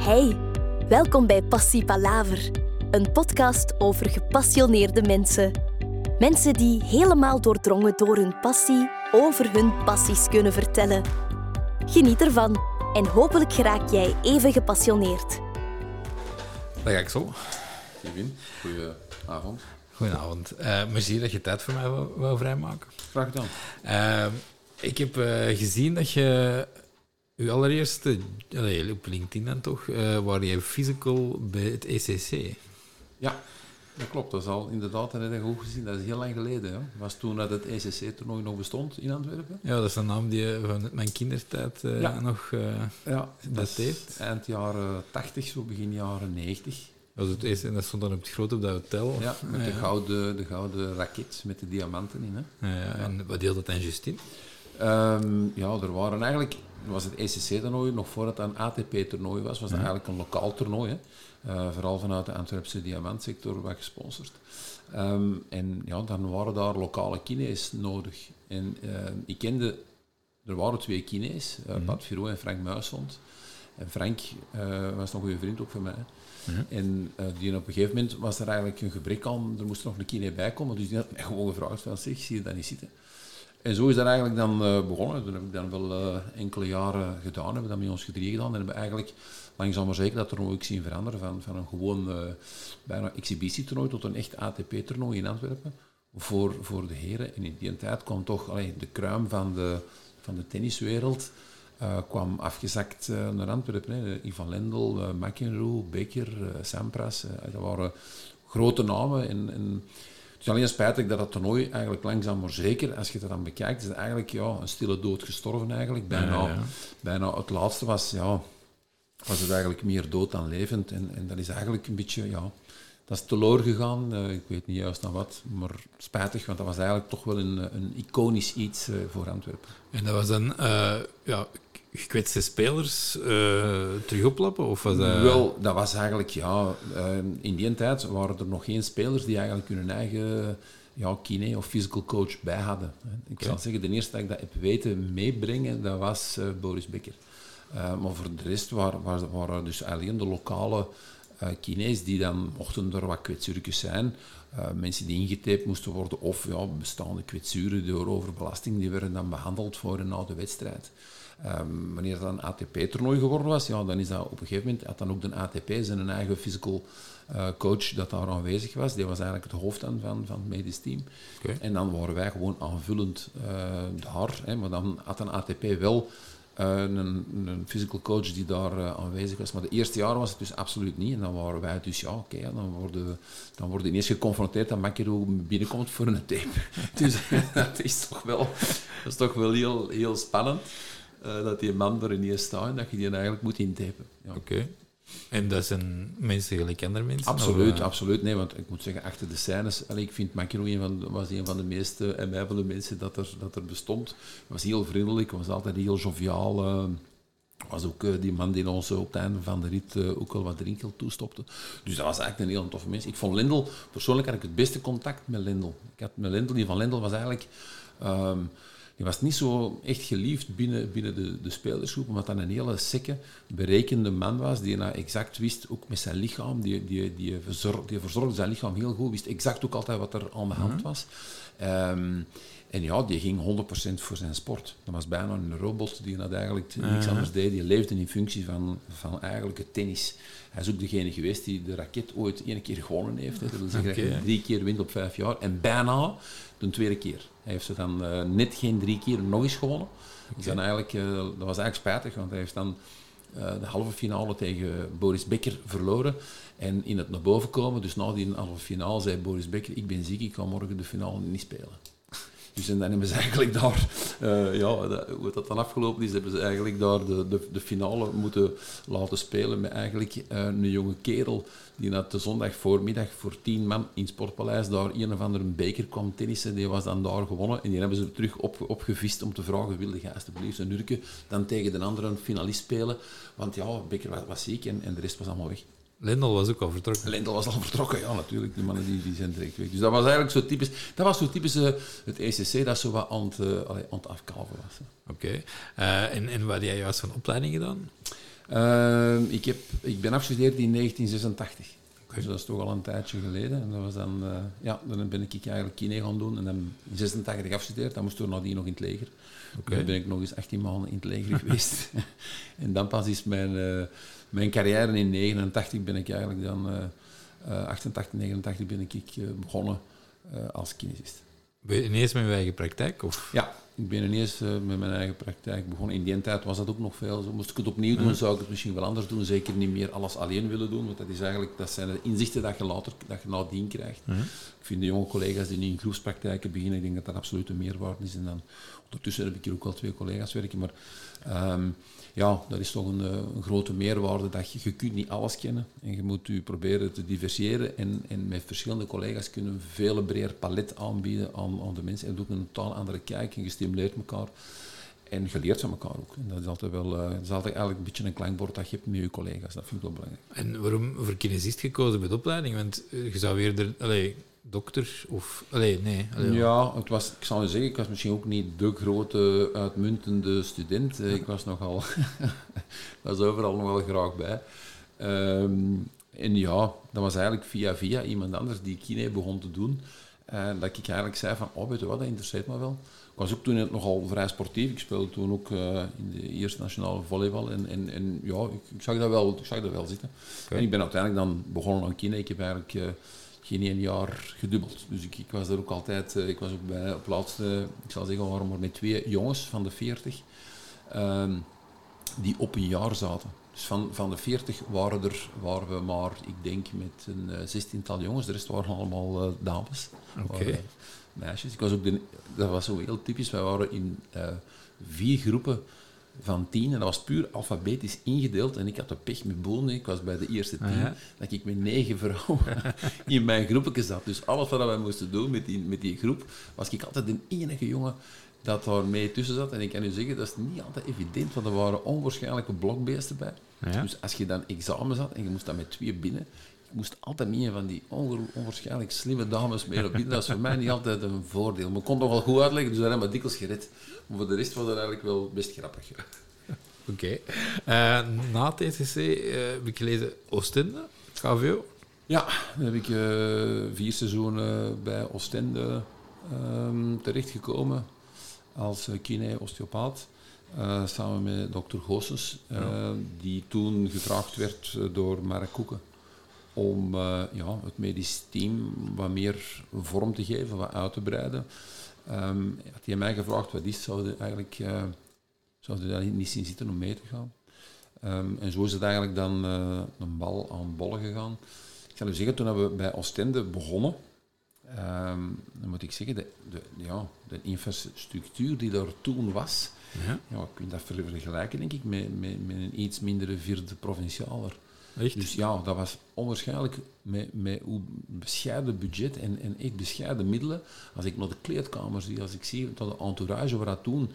Hey, welkom bij Passie Palaver, een podcast over gepassioneerde mensen. Mensen die helemaal doordrongen door hun passie over hun passies kunnen vertellen. Geniet ervan en hopelijk geraak jij even gepassioneerd. Dat ga ik zo. Kevin, goedenavond. Goedenavond. Uh, merci dat je tijd voor mij wou, wou vrijmaken. Graag gedaan. Uh, ik heb uh, gezien dat je je allereerste, allee, op LinkedIn dan toch, uh, waar je physical bij het ECC. Ja, dat klopt. Dat is al inderdaad, je goed gezien. Dat is heel lang geleden. Dat was toen dat het ECC-toernooi nog bestond in Antwerpen. Ja, dat is een naam die van mijn kindertijd uh, ja. nog uh, ja, dateert. Eind jaren 80, zo begin jaren 90. Dat, het eerste, en dat stond dan op het grote op dat hotel. Ja, met de, gouden, de gouden raket met de diamanten in. Hè. Ja, ja. En wat deelde dat aan Justine? Um, ja, er waren eigenlijk was het ECC-toernooi, nog voordat het een ATP-toernooi was, was dat eigenlijk een lokaal toernooi. Hè. Uh, vooral vanuit de Antwerpse diamantsector werd gesponsord. Um, en ja, dan waren daar lokale kines nodig. En uh, ik kende, er waren twee kines, uh, mm -hmm. Pat Viro en Frank Muisland. En Frank was nog een goede vriend ook van mij. -hmm. En die op een gegeven moment was er eigenlijk een gebrek aan, er moest nog een kine bij komen, dus die had mij gewoon gevraagd van, zeg, zie je dat niet zitten? En zo is dat eigenlijk dan uh, begonnen. Dat heb ik dan wel uh, enkele jaren gedaan. Hebben we dat met ons gedrie gedaan. En hebben eigenlijk langzaam maar zeker dat toernooi ook zien veranderen. Van, van een gewoon uh, bijna exhibitietoernooi tot een echt ATP-toernooi in Antwerpen. Voor, voor de heren. En in die tijd kwam toch allee, de kruim van de, van de tenniswereld. kwam afgezakt naar Antwerpen. Hè. Ivan Lendl, McEnroe, Becker, Sampras. dat waren grote namen. En, en het is alleen spijtig dat het toernooi eigenlijk langzaam maar zeker, als je het dan bekijkt, is het eigenlijk ja, een stille dood gestorven eigenlijk. Bijna, ja, ja. bijna het laatste was, ja, was het eigenlijk meer dood dan levend. En, en dat is eigenlijk een beetje, ja, dat is teloor gegaan. Uh, ik weet niet juist naar wat, maar spijtig, want dat was eigenlijk toch wel een, een iconisch iets uh, voor Antwerpen. En dat was dan, uh, ja, gekwetste spelers uh, terug oplappen? Of was dat... Wel, dat was eigenlijk, ja, uh, in die tijd waren er nog geen spelers die eigenlijk hun eigen ja, kine of physical coach bij hadden. Ik okay. zal zeggen, de eerste dat ik dat heb weten meebrengen, dat was uh, Boris Becker. maar voor de rest waren, waren, waren dus alleen de lokale kines die dan, mochten er wat kwetsuurtjes zijn, mensen die ingetaped moesten worden of ja, bestaande kwetsuren door overbelasting, die werden dan behandeld voor en na de wedstrijd. Um, wanneer dat een ATP-toernooi geworden was, ja, dan is dat op een gegeven moment, had dan ook de ATP zijn eigen physical uh, coach dat daar aanwezig was. Die was eigenlijk het hoofd van, van het medisch team. Okay. En dan waren wij gewoon aanvullend uh, daar. Hè, maar dan had een ATP wel uh, een, een physical coach die daar aanwezig was. Maar de eerste jaren was het dus absoluut niet. En dan waren wij dus, ja, oké, okay, dan worden dan worden ineens geconfronteerd dat Makiro binnenkomt voor een tape. dus dat is toch wel, dat is toch wel heel, heel spannend. Uh, dat die man er ineens staat en dat je die eigenlijk moet intapen. Ja. Oké. Okay. En dat zijn mensen gelijk andere mensen? Absoluut, of, absoluut. Nee, want ik moet zeggen, achter de scènes, allee, ik vind Macro een van, was een van de meeste en mij van de mensen dat er, dat er bestond. Hij was heel vriendelijk, was altijd heel joviaal. Uh, was ook uh, die man die ons op het einde van de rit uh, ook wel wat drinkgeld toestopte. Dus dat was eigenlijk een heel toffe mens. Ik vond Lendl, persoonlijk had ik het beste contact met Lendl. Ik had met Lendl, die van Lendl was eigenlijk... Um, die was niet zo echt geliefd binnen, binnen de, de spelersgroep, omdat hij een hele sekke, berekende man was, die nou exact wist, ook met zijn lichaam, die, die, die, verzorg, die verzorgde zijn lichaam heel goed, wist exact ook altijd wat er aan de hand was. Um, en ja, die ging 100% voor zijn sport. Dat was bijna een robot die dat eigenlijk niks anders deed. Die leefde in functie van, van eigenlijk het tennis. Hij is ook degene geweest die de raket ooit één keer gewonnen heeft. Hè. Dat wil zeggen okay. dat drie keer wint op vijf jaar. En bijna de tweede keer. Hij heeft ze dan uh, net geen drie keer nog eens gewonnen. Okay. Dus dan eigenlijk, uh, dat was eigenlijk spijtig, want hij heeft dan uh, de halve finale tegen Boris Becker verloren. En in het naar boven komen, dus na die halve finale, zei Boris Becker, ik ben ziek, ik kan morgen de finale niet spelen. Dus en dan hebben ze eigenlijk daar, uh, ja, dat, hoe dat dan afgelopen is, hebben ze eigenlijk daar de, de, de finale moeten laten spelen met eigenlijk uh, een jonge kerel die na de zondag voormiddag voor tien man in Sportpaleis daar een of andere beker kwam tennissen. Die was dan daar gewonnen en die hebben ze terug op, opgevist om te vragen, wilde je alsjeblieft een nurke dan tegen de andere finalist spelen? Want ja, Beker was, was ziek en, en de rest was allemaal weg. Lendl was ook al vertrokken. Lendl was al vertrokken, ja, natuurlijk. Die mannen die, die zijn direct weg. Dus dat was eigenlijk zo typisch, dat was zo typisch uh, het ECC dat zo wat aan het, uh, aan het afkalven was. Oké. Okay. Uh, en, en wat jij juist van opleiding gedaan? Ehm, ik, heb, ik ben afgestudeerd in 1986. Dus dat is toch al een tijdje geleden. En dat was dan, uh, ja, dan ben ik eigenlijk kine gaan doen. En dan in 86 afgestudeerd. Dan moest ik nadien nog in het leger. Okay. Dan ben ik nog eens 18 maanden in het leger geweest. en dan pas is mijn, uh, mijn carrière in 89 ben ik eigenlijk dan... Uh, 88, 89 ben ik begonnen als kinesist. Ben je ineens met je eigen praktijk? Of? Ja, ik ben ineens uh, met mijn eigen praktijk begonnen. In die tijd was dat ook nog veel zo. Moest ik het opnieuw doen, zou ik het misschien wel anders doen. Zeker niet meer alles alleen willen doen, want dat, is eigenlijk, dat zijn de inzichten dat je later dat je nadien krijgt. Ik vind de jonge collega's die nu in groepspraktijken beginnen, ik denk dat dat absoluut een meerwaarde is. En dan, ondertussen heb ik hier ook al twee collega's werken, maar... Um, ja, dat is toch een, eh, een, grote meerwaarde dat je, je kunt niet alles kennen en je moet je proberen te diversiëren en, en met verschillende collega's kunnen we veel breder palet aanbieden aan, de mensen en ook een totaal andere kijk en je stimuleert elkaar en je leert van elkaar ook. En dat is altijd wel, uh, dat is altijd eigenlijk een beetje een klankbord dat je hebt met je collega's, dat vind ik wel belangrijk. En waarom voor kinesist gekozen de opleiding? Want je zou weer de, allez, dokter of... Allee, nee. ja, het was, ik zal je zeggen, ik was misschien ook niet de grote, uitmuntende student. Ik was nogal... was overal nog wel graag bij. Um, en ja, dat was eigenlijk via via iemand anders die kine begon te doen. Uh, dat ik eigenlijk zei van, oh, weet je wat, dat interesseert me wel. Ik was ook toen nogal vrij sportief. Ik speelde toen ook uh, in de eerste nationale volleybal. En, en, en ja, ik, ik, zag dat wel, ik zag dat wel zitten. Okay. En ik ben uiteindelijk dan begonnen aan kine. Ik heb eigenlijk... Uh, geen één jaar gedubbeld. Dus ik, ik was daar ook altijd, uh, ik was ook bij op laatste, ik zal zeggen, waren maar met twee jongens van de 40 um, die op een jaar zaten. Dus van, van de 40 waren, er, waren we maar, ik denk, met een uh, zestiental jongens. De rest waren allemaal uh, dames. Okay. meisjes. Ik was ook de, dat was zo heel typisch. Wij waren in vier groepen van tien. En dat was puur alfabetisch ingedeeld. En ik had de pech met bonen. Ik was bij de eerste tien. Ah, dat ik met negen vrouwen in mijn groepje zat. Dus alles wat wij moesten doen met die, met die groep, was ik altijd de enige jongen dat daar mee tussen zat. En ik kan u zeggen, dat is niet altijd evident, want er waren onwaarschijnlijke blokbeesten bij. Ja. Dus als je dan examen zat en je moest dan met twee binnen, moest altijd niet van die onwaarschijnlijk slimme dames mee op. Dat was voor mij niet altijd een voordeel. Maar ik kon nog wel goed uitleggen, dus daar hebben we dikwijls gered. Maar voor de rest was dat eigenlijk wel best grappig. Oké. Okay. Uh, na TCC uh, heb ik gelezen Oostende, KVO. Ja, dan heb ik uh, vier seizoenen bij Oostende um, terechtgekomen als kine-osteopaat. samen met dokter Goossens, ja. die toen gevraagd werd door Mark Koeken om ja, het medisch team wat meer vorm te geven, wat uit te breiden. Um, had hij mij gevraagd wat is, zouden eigenlijk uh, zouden daar niet zien zitten om mee te gaan. Um, en zo is het eigenlijk dan uh, een bal aan bollen gegaan. Ik zal u zeggen, toen we bij Oostende begonnen, um, dan moet ik zeggen, de, de, ja, de infrastructuur die daar toen was, ja. ja ik kunt dat vergelijken denk ik met, met, met een iets mindere vierde provincialer. Echt? Dus ja, dat was onwaarschijnlijk met, met hoe bescheiden budget en, en echt bescheiden middelen. Als ik naar de kleedkamers zie, als ik zie dat de entourage waar dat toen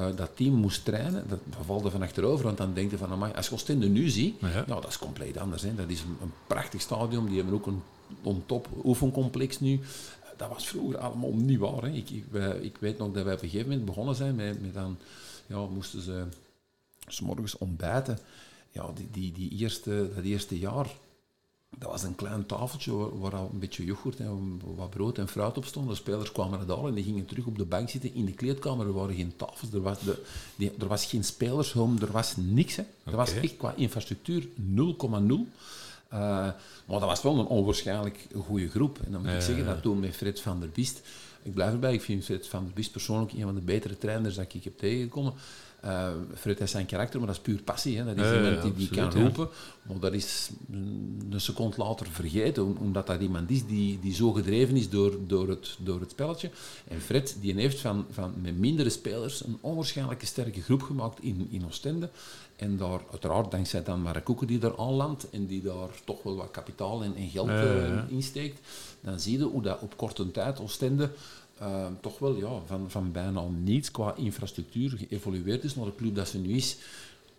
uh, dat team moest trainen, dat, dat valt er van achterover. Want dan denk je van, amai, als je Oostende nu ziet, ja. nou, dat is compleet anders. Hè. Dat is een, een prachtig stadion, die hebben ook een on-top oefencomplex nu. Dat was vroeger allemaal niet waar. Hè. Ik, ik, ik weet nog dat wij op een gegeven moment begonnen zijn met, met dan, ja, moesten ze s morgens ontbijten ja, die, die, die eerste, dat eerste jaar, dat was een klein tafeltje waar, waar al een beetje yoghurt en wat brood en fruit op stond. De spelers kwamen eruit en die gingen terug op de bank zitten. In de kleedkamer er waren geen tafels, er was, de, die, er was geen spelershome, er was niks. Hè. Er was echt qua infrastructuur 0,0. Uh, maar dat was wel een onwaarschijnlijk goede groep. En dan moet ik zeggen, dat toen met Fred van der Biest... Ik blijf erbij, ik vind Fred van der Biest persoonlijk een van de betere trainers dat ik heb tegengekomen. Uh, Fred heeft zijn karakter, maar dat is puur passie. Hè. Dat is iemand die, die kan roepen, maar dat is een seconde later vergeten, omdat dat iemand is die, die zo gedreven is door, door, het, door het spelletje. En Fred die heeft van, van met mindere spelers een onwaarschijnlijke sterke groep gemaakt in, in Oostende. En daar, uiteraard, dankzij dan Marrakoeken die daar aanlandt en die daar toch wel wat kapitaal en, en geld uh, insteekt, dan zie je hoe dat op korte tijd Oostende uh, toch wel ja, van, van bijna niets qua infrastructuur geëvolueerd is naar de club dat ze nu is.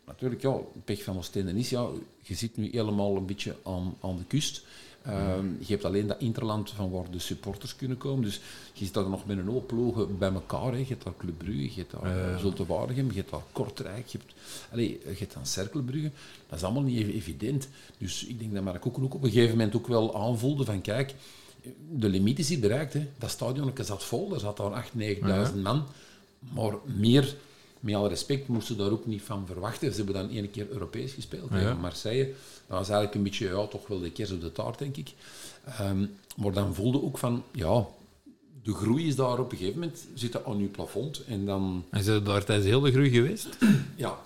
Natuurlijk, ja, pech van Oostende is, ja, je zit nu helemaal een beetje aan, aan de kust. Ehm, je hebt alleen dat interland van waar de supporters kunnen komen. Dus je zit daar nog met een hoop ploegen bij elkaar. Hè. Je hebt daar Club Brugge, je hebt daar uh, Zulte Waregem, je hebt daar Kortrijk, je hebt, allez, je hebt dan Cerkelbrugge. Dat is allemaal niet evident. Dus ik denk dat Mark ook, ook op een gegeven moment ook wel aanvoelde van kijk, de limiet is hier bereikt. Hè. Dat stadion zat vol, er zat daar 8.000, 9.000 man. Maar meer, met alle respect, moesten daar ook niet van verwachten. Ze hebben dan één keer Europees gespeeld tegen Marseille. Dat was eigenlijk een beetje, ja, toch wel de kerst op de taart, denk ik. Um, maar dan voelde ook van, ja, de groei is daar op een gegeven moment zitten aan uw plafond. En dan... En zijn daar tijdens heel de groei geweest? ja.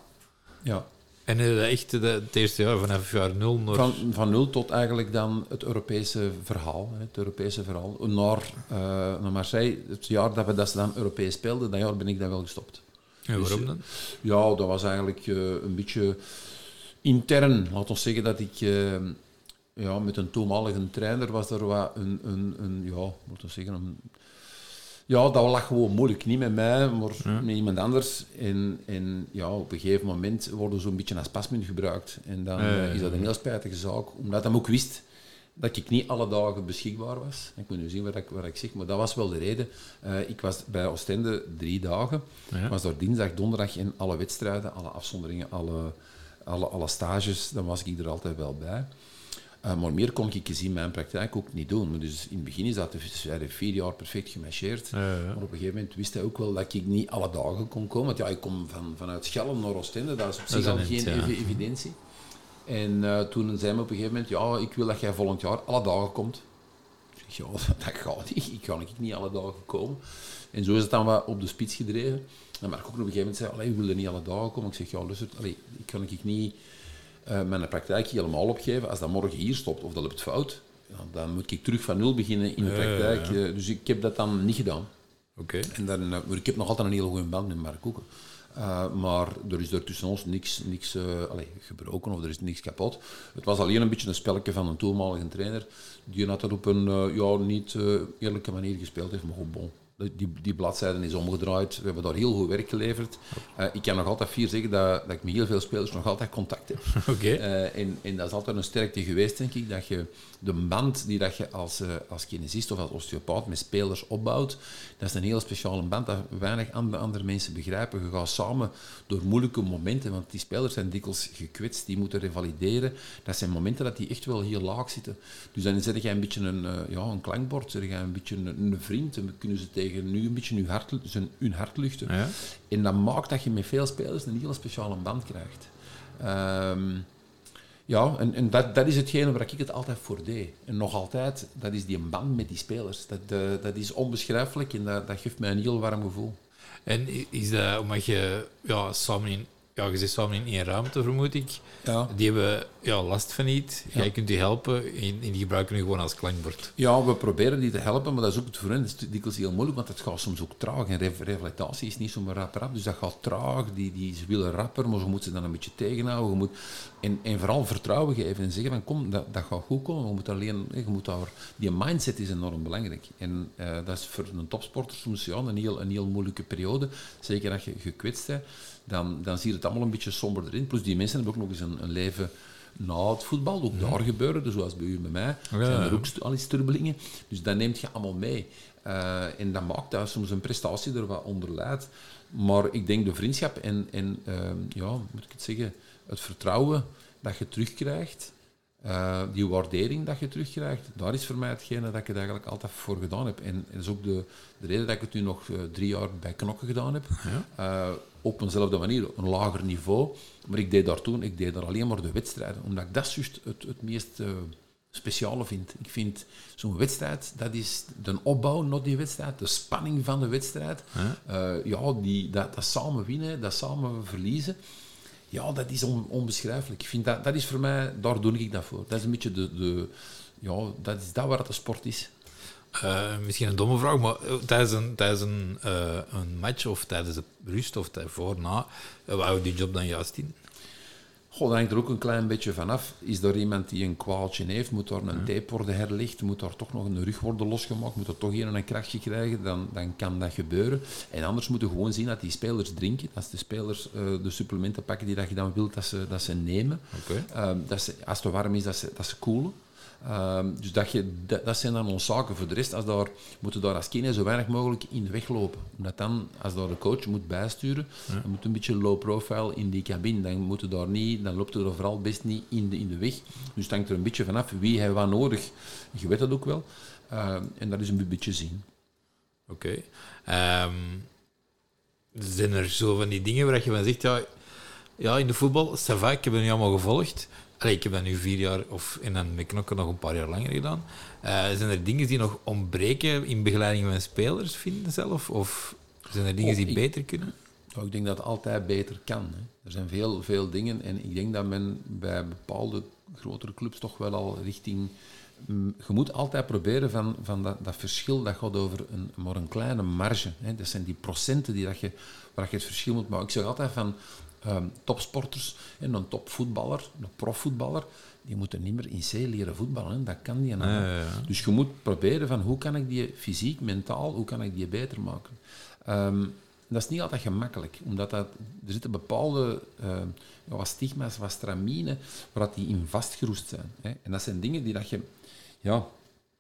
ja. En uh, echt de, het eerste jaar, vanaf jaar nul naar... Van, van nul tot eigenlijk dan het Europese verhaal. Het Europese verhaal. Naar, uh, naar Marseille, het jaar dat, we, dat ze dan Europees speelden, dat jaar ben ik dan wel gestopt. En waarom dus, dan? Ja, dat was eigenlijk uh, een beetje intern. Laat ons zeggen dat ik ja, met een toenmalige trainer was er wat een, een, een ja, moet zeggen, een, ja, dat lag gewoon moeilijk. Niet met mij, maar met iemand anders. En, en ja, op een gegeven moment worden zo'n beetje als pasmunt gebruikt. En dan is dat een heel spijtige zaak, omdat hij ook wist dat ik niet alle dagen beschikbaar was. Ik moet nu zien wat ik, wat ik zeg, maar dat was wel de reden. Uh, ik was bij Oostende drie dagen. Ik was daar dinsdag, donderdag in alle wedstrijden, alle afzonderingen, alle, alle, alle stages. Dan was ik er altijd wel bij. Uh, maar meer kon ik in mijn praktijk ook niet doen. Dus in het begin is dat dus vier jaar perfect gemarcheerd. Maar op een gegeven moment wist hij ook wel dat ik niet alle dagen kon komen. Want ja, ik kom van, vanuit Schellen naar Oostende, dat is op zich al geen evidentie. En uh, toen zei hij op een gegeven moment, ja, ik wil dat jij volgend jaar alle dagen komt. Ik zeg, ja, dat gaat niet. Ik kan ik niet alle dagen komen. En zo is het dan wat op de spits gedreven. En maar ook op een gegeven moment zei, ik wil er niet alle dagen komen. Ik zeg, ja, luister, allee, ik kan ik niet uh, mijn praktijk helemaal opgeven. Als dat morgen hier stopt of dat loopt fout, ja, dan moet ik terug van nul beginnen in de praktijk. Uh, dus ik heb dat dan niet gedaan. Oké. En dan, uh, ik heb nog altijd een hele goede band met Mark Koeken. maar er is er tussen ons niks, niks allez, gebroken of er is niks kapot. Het was alleen een beetje een spelletje van een toenmalige trainer die had dat op een ja, niet eerlijke manier gespeeld heeft, maar gewoon bon die, die bladzijde is omgedraaid. We hebben daar heel goed werk geleverd. Uh, ik kan nog altijd vier zeggen dat, dat ik met heel veel spelers nog altijd contact heb. Okay. Uh, en, en, dat is altijd een sterkte geweest, denk ik, dat je de band die dat je als, uh, als kinesist of als osteopaat met spelers opbouwt, dat is een heel speciale band dat weinig andere, andere mensen begrijpen. Je gaat samen door moeilijke momenten, want die spelers zijn dikwijls gekwetst, die moeten revalideren. Dat zijn momenten dat die echt wel heel laag zitten. Dus dan zet je een beetje een, ja, een klankbord, zet je een beetje een, een vriend, en kunnen ze tegen nu een beetje je hart, zijn, hun hart luchten. Ja. En dat maakt dat je met veel spelers een hele speciale band krijgt. Um, ja, en, en dat, dat is hetgene waar ik het altijd voor deed. En nog altijd, dat is die band met die spelers. Dat, uh, dat is onbeschrijfelijk en dat, dat geeft mij een heel warm gevoel. En is dat omdat je ja, samen in ja, je zit samen in één ruimte, vermoed ik. Ja. Die hebben ja, last van iets. Jij kunt die helpen en, die gebruiken nu gewoon als klankbord. Ja, we proberen die te helpen, maar dat is ook voor hen dat is dikwijls heel moeilijk, want het gaat soms ook traag. En revalidatie is niet zomaar rap rap, dus dat gaat traag. Die, die, ze willen rapper, maar ze moeten ze dan een beetje tegenhouden. Je moet, en, en vooral vertrouwen geven en zeggen van kom, dat, dat gaat goed komen. We moeten alleen, je moet daar, die mindset is enorm belangrijk. En uh, dat is voor een topsporter soms ja, een, heel, een heel moeilijke periode. Zeker als je gekwetst bent dan, dan zie je het allemaal een beetje somber erin. Plus die mensen hebben ook nog eens een, een leven na het voetbal. Ook daar gebeuren, dus zoals bij u en bij mij, zijn er ook al iets turbulingen. Dus dat neemt je allemaal mee. Uh, en dat maakt dat soms een prestatie er wat onder leidt. Maar ik denk de vriendschap en, en uh, ja, moet ik het zeggen, het vertrouwen dat je terugkrijgt, uh, die waardering dat je terugkrijgt, daar is voor mij hetgene dat ik het eigenlijk altijd voor gedaan heb. En, dat is ook de, de, reden dat ik het nu nog drie jaar bij Knokken gedaan heb. Ja op eenzelfde manier, een lager niveau. Maar ik deed daar toen, ik deed daar alleen maar de wedstrijden, omdat ik dat juist het, het meest uh, speciale vind. Ik vind zo'n wedstrijd, dat is de opbouw naar die wedstrijd, de spanning van de wedstrijd. Uh, ja die, dat, dat samen winnen, dat samen verliezen. Ja, dat is on, onbeschrijfelijk. Ik vind dat, dat is voor mij, daar doe ik dat voor. Dat is een beetje de, de ja, dat is dat waar het de sport is. Uh, misschien een domme vraag, maar eh, tijdens een, tijdens een, uh, een match of tijdens de rust of voor, na, uh, waar die job dan juist in? Goh, dat hangt er ook een klein beetje vanaf. Is er iemand die een kwaaltje heeft, moet er een tape worden herlicht, moet er toch nog een rug worden losgemaakt, moet er toch een, een krachtje krijgen, dan, dan kan dat gebeuren. En anders moeten we gewoon zien dat die spelers drinken, dat de spelers de supplementen pakken die dat je dan wilt dat ze, dat ze nemen. Okay. dat ze, als het warm is, dat ze, dat ze koelen. Ehm, dus dat, je, dat, dat zijn dan onze zaken. Voor de rest, als daar, moeten daar als kinderen zo weinig mogelijk in de weg lopen. Omdat dan, als daar de coach moet bijsturen, dan moet een beetje low profile in die cabine. Dan, moeten daar niet, dan loopt er vooral best niet in de, in de weg. Dus het hangt er een beetje vanaf wie heeft wat nodig. Je weet dat ook wel. Ehm, en dat is een beetje zien. Oké. Ehm, zijn er zo van die dingen waar je van zegt, ja, ja in de voetbal, ça va, ik heb het niet allemaal gevolgd. Allee, ik heb dat nu vier jaar, of, en dan met knokken nog een paar jaar langer gedaan. Eh, zijn er dingen die nog ontbreken in begeleiding van spelers, vinden zelf? Of zijn er dingen Oh, die ik- beter kunnen? Nou, ik denk dat het altijd beter kan. Hè. Er zijn veel, veel dingen en ik denk dat men bij bepaalde grotere clubs toch wel al richting... mm, Je moet altijd proberen van, van dat, dat verschil, dat gaat over een, maar een kleine marge. Hè. Dat zijn die procenten die dat je, waar je het verschil moet maken. Ik zeg altijd van ehm, topsporters en een topvoetballer, een profvoetballer, die moeten niet meer in C leren voetballen. Hè. Dat kan niet. Ja, ja, ja. Dus je moet proberen van hoe kan ik die fysiek, mentaal, hoe kan ik die beter maken. Ehm, dat is niet altijd gemakkelijk, omdat dat, er zitten bepaalde ja, wat stigma's, wat stramine, waar dat die in vastgeroest zijn. Hè. En dat zijn dingen die dat je ja,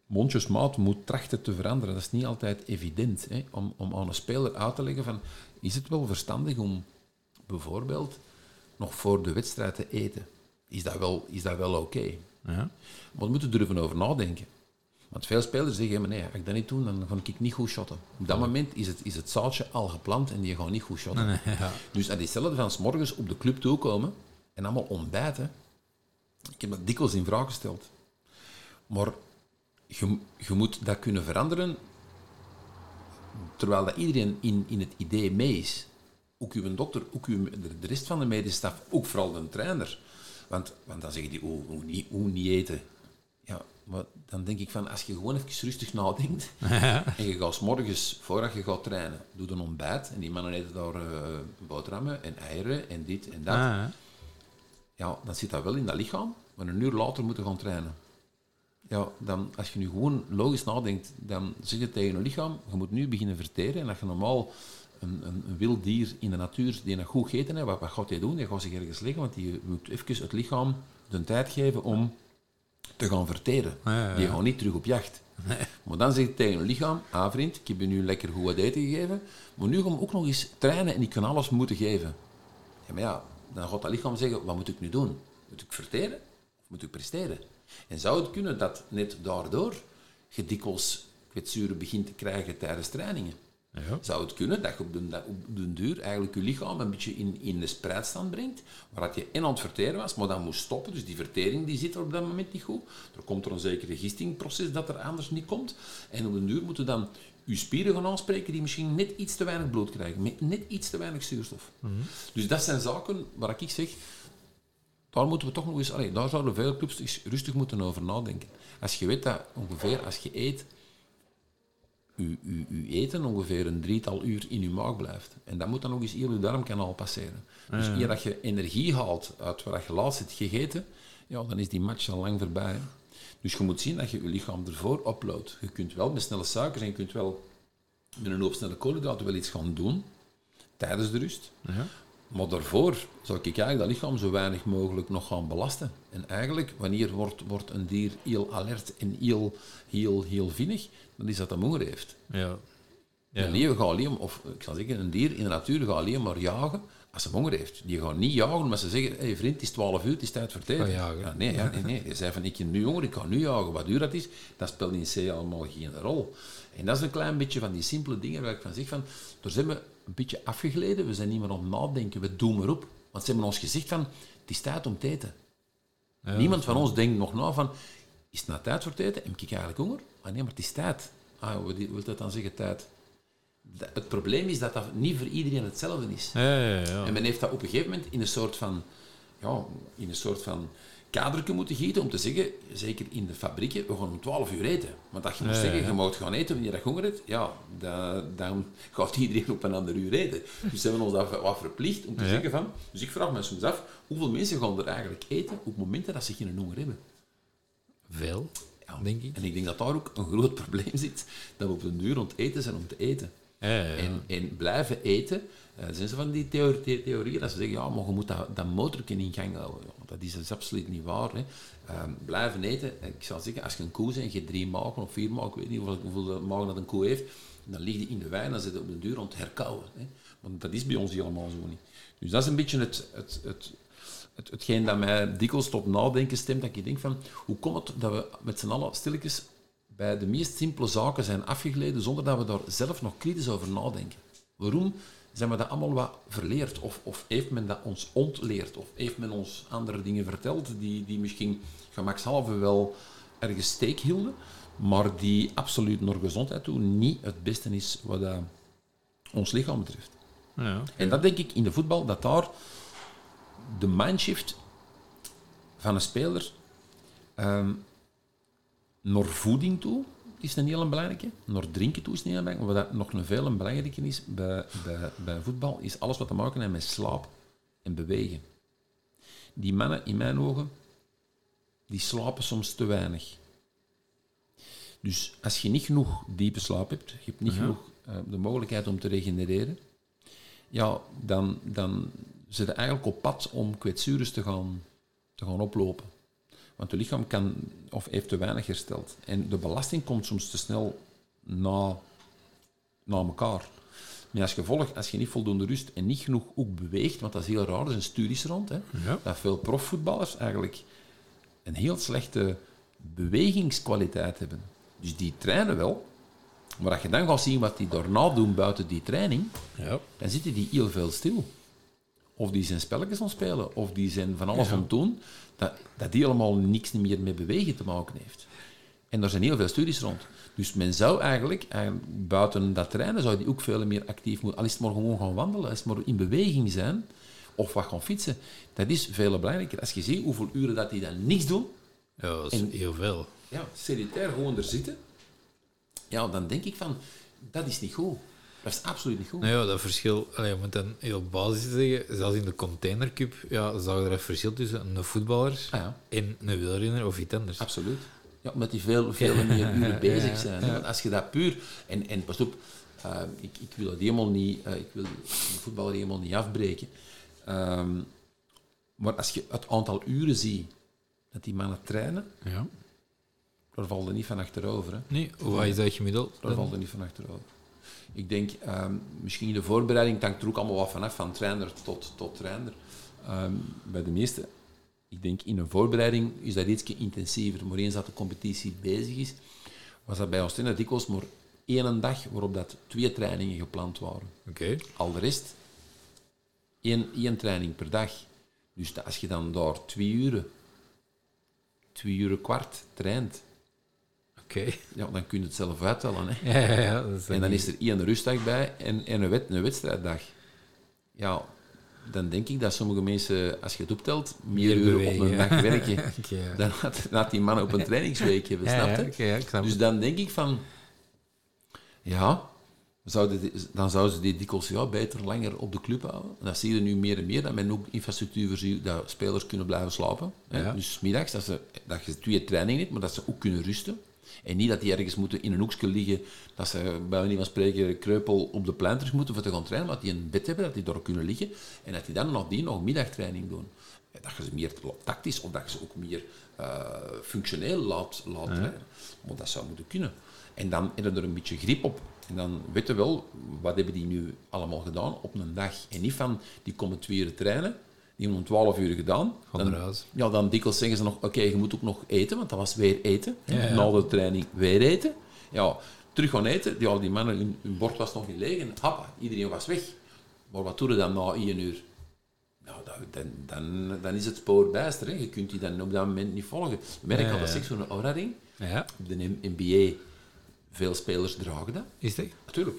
mondjesmaat moet trachten te veranderen. Dat is niet altijd evident. Hè, om, om aan een speler uit te leggen van, is het wel verstandig om bijvoorbeeld nog voor de wedstrijd te eten? Is dat wel, is dat wel oké? Ja. Maar we moeten durven over nadenken. Want veel spelers zeggen, maar nee, als ik dat niet doe, dan ga ik niet goed shotten. Op dat moment is het, is het zaadje al geplant en die gaat niet goed shotten. Ja. Dus dat is hetzelfde van 's morgens op de club toekomen en allemaal ontbijten. Ik heb dat dikwijls in vraag gesteld. Maar je, je moet dat kunnen veranderen terwijl dat iedereen in, in het idee mee is. Ook uw dokter, ook uw, de, rest van de medische staf, ook vooral de trainer. Want, want dan zeggen die, hoe, niet, hoe niet eten? Ja, maar dan denk ik van, als je gewoon even rustig nadenkt en je gaat 's morgens, voordat je gaat trainen, doe een ontbijt en die mannen eten daar eh, boterhammen en eieren en dit en dat. Ah, Ja, dan zit dat wel in dat lichaam, maar een uur later moeten gaan trainen. Ja, dan, als je nu gewoon logisch nadenkt, dan zeg je tegen je lichaam, je moet nu beginnen verteren. En als je normaal een, een, een wild dier in de natuur die nog goed gegeten heeft, wat, wat gaat hij doen? Die gaat zich ergens liggen, want die moet even het lichaam de tijd geven om te gaan verteren. Ja, ja, ja. Die gaat niet terug op jacht. Maar dan zeg je tegen je lichaam, ah vriend, ik heb je nu lekker goed wat eten gegeven, maar nu gaan we ook nog eens trainen en ik kan alles moeten geven. Ja, maar ja, dan gaat dat lichaam zeggen, wat moet ik nu doen? Moet ik verteren of moet ik presteren? En zou het kunnen dat net daardoor je dikwijls kwetsuren begint te krijgen tijdens trainingen? Ja. Zou het kunnen dat je op den, op den duur eigenlijk je lichaam een beetje in, in de spreidstand brengt, waar dat je en aan het verteren was, maar dan moest stoppen, dus die vertering die zit er op dat moment niet goed. Er komt er een zekere gistingproces dat er anders niet komt. En op den duur moeten dan je spieren gaan aanspreken die misschien net iets te weinig bloed krijgen, met net iets te weinig zuurstof. Dus dat zijn zaken waar ik zeg, daar moeten we toch nog eens, allee, daar zouden veel clubs eens rustig moeten over nadenken. Als je weet dat ongeveer als je eet, je eten ongeveer een drietal uur in je maag blijft. En dat moet dan nog eens heel je darmkanaal passeren. Dus eer dat je energie haalt uit wat je laatst hebt gegeten, ja, dan is die match al lang voorbij. hè. Dus je moet zien dat je je lichaam ervoor oploopt. Je kunt wel met snelle suikers en je kunt wel met een hoop snelle koolhydraten wel iets gaan doen tijdens de rust. Ja. Maar daarvoor zou ik eigenlijk dat lichaam zo weinig mogelijk nog gaan belasten. En eigenlijk, wanneer wordt, wordt een dier heel alert en heel, heel, heel vinnig, dan is dat hij honger heeft. Ja. Ja. Een leeuw gaat alleen, of ik zal zeggen, een dier in de natuur gaat alleen maar jagen als hij honger heeft. Die gaan niet jagen, maar ze zeggen, hé hey vriend, het is 12 uur, het is tijd voor jagen. Ja, nee, ja, nee, nee. Je zei van, ik heb nu honger, ik ga nu jagen. Wat duur dat is, dat speelt in C allemaal geen rol. En dat is een klein beetje van die simpele dingen waar ik van zeg van, daar zijn we een beetje afgegleden, we zijn niet meer aan het nadenken, we doen maar op. Want ze hebben ons gezegd van, het is tijd om te eten. Ja, Niemand van ons denkt nog na van, is het nou tijd voor het eten? Heb ik eigenlijk honger? Ah nee, maar het is tijd. Ah, wat wil dat dan zeggen, tijd? Het probleem is dat dat niet voor iedereen hetzelfde is. Ja, ja, ja. En men heeft dat op een gegeven moment in een soort van, ja, in een soort van kadertje moeten gieten om te zeggen, zeker in de fabrieken, we gaan om 12 uur eten. Want dat je moet zeggen, je moet gaan eten wanneer je honger hebt, ja, da- dan gaat iedereen op een ander uur eten. Dus ze hebben ons dat wat verplicht om te Ja. zeggen van, dus ik vraag me soms af, hoeveel mensen gaan er eigenlijk eten op momenten dat ze geen honger hebben? Veel, Ja. denk ik. En ik denk dat daar ook een groot probleem zit, dat we op een duur het eten zijn om te eten. En, en blijven eten. Uh, zijn ze van die theorie, theorieën dat ze zeggen, ja, maar je moet dat, dat in gang houden. Dat is dus absoluut niet waar. Hè. Uh, blijven eten. Ik zal zeggen, als je een koe bent en je drie magen of vier magen, ik weet niet hoeveel, hoeveel magen dat een koe heeft, dan ligt die in de wijn en dan zit op de duur rond herkauwen. Hè. Want dat is bij ons helemaal zo niet. Dus dat is een beetje het, het, het, het, hetgeen dat mij dikwijls tot nadenken stemt. Dat ik denk van, hoe komt het dat we met z'n allen stilletjes bij de meest simpele zaken zijn afgegleden zonder dat we daar zelf nog kritisch over nadenken? Waarom zijn we dat allemaal wat verleerd? Of, of heeft men dat ons ontleerd? Of heeft men ons andere dingen verteld die, die misschien gemakshalve wel ergens steek hielden, maar die absoluut naar gezondheid toe niet het beste is wat dat ons lichaam betreft? Ja. En dat denk ik in de voetbal, dat daar de mindshift van een speler um, naar voeding toe is een heel belangrijke, naar drinken toe is een heel belangrijke, maar wat nog een veel belangrijker is bij, bij, bij voetbal, is alles wat te maken heeft met slaap en bewegen. Die mannen, in mijn ogen, die slapen soms te weinig. Dus als je niet genoeg diepe slaap hebt, je hebt niet Ja. genoeg uh, de mogelijkheid om te regenereren, ja, dan, dan zit je eigenlijk op pad om kwetsures te gaan, te gaan oplopen. Want het lichaam kan, of heeft te weinig hersteld. En de belasting komt soms te snel na, na elkaar. Met als gevolg, als je niet voldoende rust en niet genoeg ook beweegt, want dat is heel raar, er zijn studies rond, hè, Ja. dat veel profvoetballers eigenlijk een heel slechte bewegingskwaliteit hebben. Dus die trainen wel, maar als je dan gaat zien wat die daarna doen buiten die training, Ja. dan zitten die heel veel stil. Of die zijn spelletjes aan spelen, of die zijn van alles Ja. aan doen, dat, dat die helemaal niks meer met bewegen te maken heeft. En daar zijn heel veel studies rond. Dus men zou eigenlijk, buiten dat trainen, zou die ook veel meer actief moeten. Al is het maar gewoon gaan wandalen, als het maar in beweging zijn, of wat gaan fietsen. Dat is veel belangrijker. Als je ziet hoeveel uren dat die dan niks doen, Ja, dat is En- heel veel. ja, sedentair gewoon er zitten, ja, dan denk ik van, dat is niet goed. Dat is absoluut niet goed. Nou ja, dat verschil, je moet dan heel basis zeggen, zelfs in de containercup, ja, zag er een verschil tussen een voetballer Ah, ja. en een wielrenner of iets anders. Absoluut. Ja, omdat die veel, veel meer uren bezig zijn. Want als je dat puur... En, en pas op, eh, ik, ik wil het helemaal niet... eh, ik wil de voetballer helemaal niet afbreken. Ehm, maar als je het aantal uren ziet dat die mannen trainen, Ja. daar valt er niet van achterover. Hè. Nee, hoe is dat gemiddeld? Daar valt er niet van achterover. Ik denk, ehm, misschien in de voorbereiding hangt er ook allemaal wat vanaf, van trainer tot, tot trainer. Ehm, bij de meeste, ik denk in een voorbereiding is dat iets intensiever. Maar eens dat de competitie bezig is, was dat bij ons trainer dikwijls maar één dag waarop dat twee trainingen gepland waren. Al de rest, één, één training per dag. Dus als je dan daar twee uren, twee uren kwart traint, Ja, dan kun je het zelf uittellen. Hè. Ja, ja, ja. Dat is En dan is er één rustdag bij en, en een, wed, een wedstrijddag. Ja, dan denk ik dat sommige mensen, als je het optelt, meer, Meer uren op een dag werken dan dat die mannen op een trainingsweek hebben, snap je? snap Dus dan denk ik van, ja, die- dan zouden ze die dikwijls ja, beter langer op de club houden. En dat zie je nu meer en meer, dat men ook infrastructuur voorziet dat spelers kunnen blijven slapen. hè. Dus middags, dat, ze, dat je twee trainingen hebt, maar dat ze ook kunnen rusten. En niet dat die ergens moeten in een hoekje liggen, dat ze bij wijze van spreken kreupel op de plein terug moeten voor te gaan trainen, maar dat die een bed hebben, dat die daar kunnen liggen en dat die dan nog die nog middagtraining doen. Ja, Dat je ze meer tactisch of dat je ze ook meer eh, functioneel laat, laat trainen. Maar dat zou moeten kunnen. En dan hebben er een beetje grip op. En dan weten we wel, wat hebben die nu allemaal gedaan op een dag. En niet van, die komen twee uur trainen, die hebben om twaalf uur gedaan. Van Dan- naar huis. ja, dan dikwijls zeggen ze nog, oké, je moet ook nog eten, want dat was weer eten. Ja, ja. Na de training weer eten. Ja, terug gaan eten. Ja, die mannen, hun, hun bord was nog niet leeg en happa, iedereen was weg. Maar wat doen we dan na één uur? Nou, dan, dan, dan is het spoor bijster. Hè. Je kunt die dan op dat moment niet volgen. Merk Ja, al, dat ja. is echt zo'n aura-ring. Ja, Op de NBA, veel spelers dragen dat. is dat? Natuurlijk,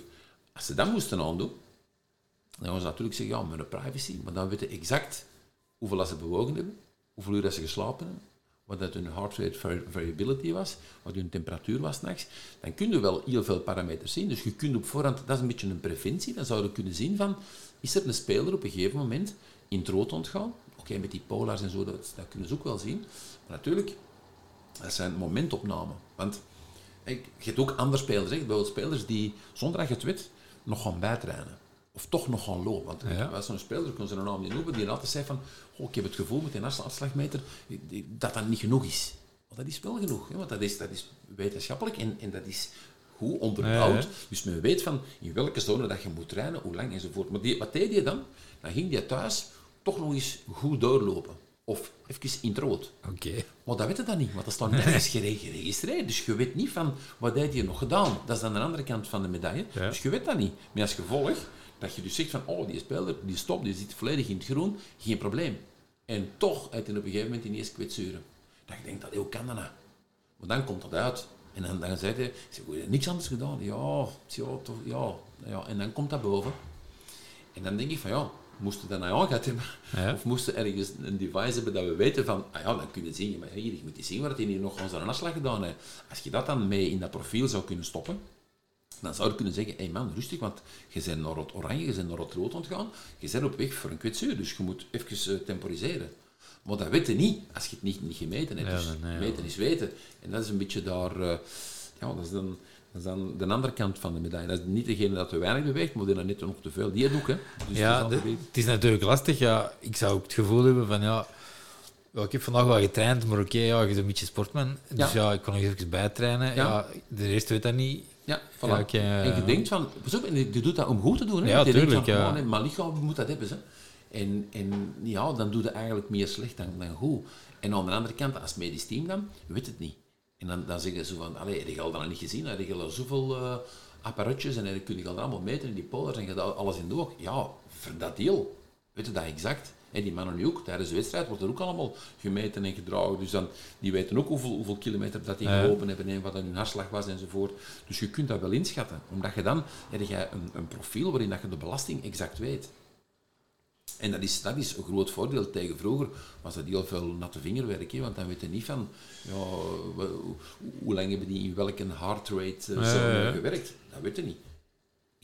als ze dat moesten aandoen, dan gaan ze natuurlijk zeggen, ja, met een privacy. Maar dan weten exact hoeveel dat ze bewogen hebben, hoeveel uur dat ze geslapen hebben, wat dat hun heart rate vari- variability was, wat hun temperatuur was nachts. Dan kun je wel heel veel parameters zien. Dus je kunt op voorhand, dat is een beetje een preventie, dan zou je kunnen zien van, is er een speler op een gegeven moment in het rood ontgaan? Oké, met die polars en zo, dat, dat kunnen ze ook wel zien. Maar natuurlijk, dat zijn momentopnamen. Want je hebt ook andere spelers, hè. bijvoorbeeld spelers die, zonder dat je het weet, nog gaan bijtrainen. Of toch nog gaan lopen. Want Ja. was zo'n speler, ik kon zijn naam niet noemen, die altijd zei van, oh, ik heb het gevoel met die afslagmeter dat dat niet genoeg is. Want dat is wel genoeg, hè, want dat is, dat is wetenschappelijk en, en dat is goed onderbouwd. Ja. Dus men weet van in welke zone dat je moet trainen, hoe lang enzovoort. Maar die, wat deed je dan? Dan ging je thuis toch nog eens goed doorlopen. Of even in het rood. Oké. Maar dat weet je dan niet, want dat staat nergens gere- geregistreerd. Dus je weet niet van, wat heb je nog gedaan? Dat is dan de andere kant van de medaille. Ja. Dus je weet dat niet. Maar als gevolg, dat je dus zegt van, oh, die speler, die stopt, die zit volledig in het groen, geen probleem. En toch uit op een gegeven moment ineens kwetsuren. Dat je denkt, dat, hoe kan dat nou? Maar dan komt dat uit. En dan, dan zei hij, ik zeg, "Oei, niks anders gedaan. Ja, ja, toch, ja, ja. En dan komt dat boven. En dan denk ik van, ja, moesten we dat nou aangehad hebben? Ja. Of moesten ergens een device hebben dat we weten van, ah ja, dan kun je zien, maar hier, je moet eens zien wat hij hier nog aan zijn afslag gedaan heeft. Als je dat dan mee in dat profiel zou kunnen stoppen, dan zou je kunnen zeggen, hé hey man, rustig, want je bent naar het oranje, je bent naar het rood ontgaan, je bent op weg voor een kwetsuur, dus je moet even eh, temporiseren. Maar dat weet je niet, als je het niet, niet gemeten hebt. Dus nee, meten is weten. En dat is een beetje daar, eh, ja, dat is dan... Dat is dan de andere kant van de medaille. Dat is niet degene dat te weinig beweegt, maar die dat net nog te veel. Die doet, hè. Dus het Ja, is altijd de- beter. het is natuurlijk lastig. Ja, ik zou ook het gevoel hebben van ja, ik heb vandaag wel getraind, maar oké, ja, je bent een beetje sportman. Dus Ja. ja, ik kon nog even bijtrainen. Ja. Ja. de rest weet dat niet. Ja, voilà. Ja, en je denkt van, pas op, en je doet dat om goed te doen. Hè? Ja, je denkt tuurlijk, van, ja. oh, nee, lichaam moet dat hebben. Hè? En, en ja, dan doe je eigenlijk meer slecht dan, dan goed. En aan de andere kant, als medisch team dan, weet het niet. En dan, dan zeggen ze van, allee, heb je al dat niet gezien? Heb je al zoveel eh apparatjes en dan kun je al allemaal meten in die polers en je dat alles in de oog. Ja, voor dat deel. Weet je dat exact? En die mannen nu ook, tijdens de wedstrijd wordt er ook allemaal gemeten en gedragen. Dus dan, die weten ook hoeveel, hoeveel kilometer dat die gelopen hebben en wat hun hartslag was enzovoort. Dus je kunt dat wel inschatten. Omdat je dan heb je een, een profiel waarin dat je de belasting exact weet. En dat is, dat is een groot voordeel. Tegen vroeger was dat heel veel natte vingerwerk. Hè, want dan weet je niet van ja, hoe, hoe lang hebben die in welke heart rate Ja, zone ja, ja. gewerkt. Dat weet je niet.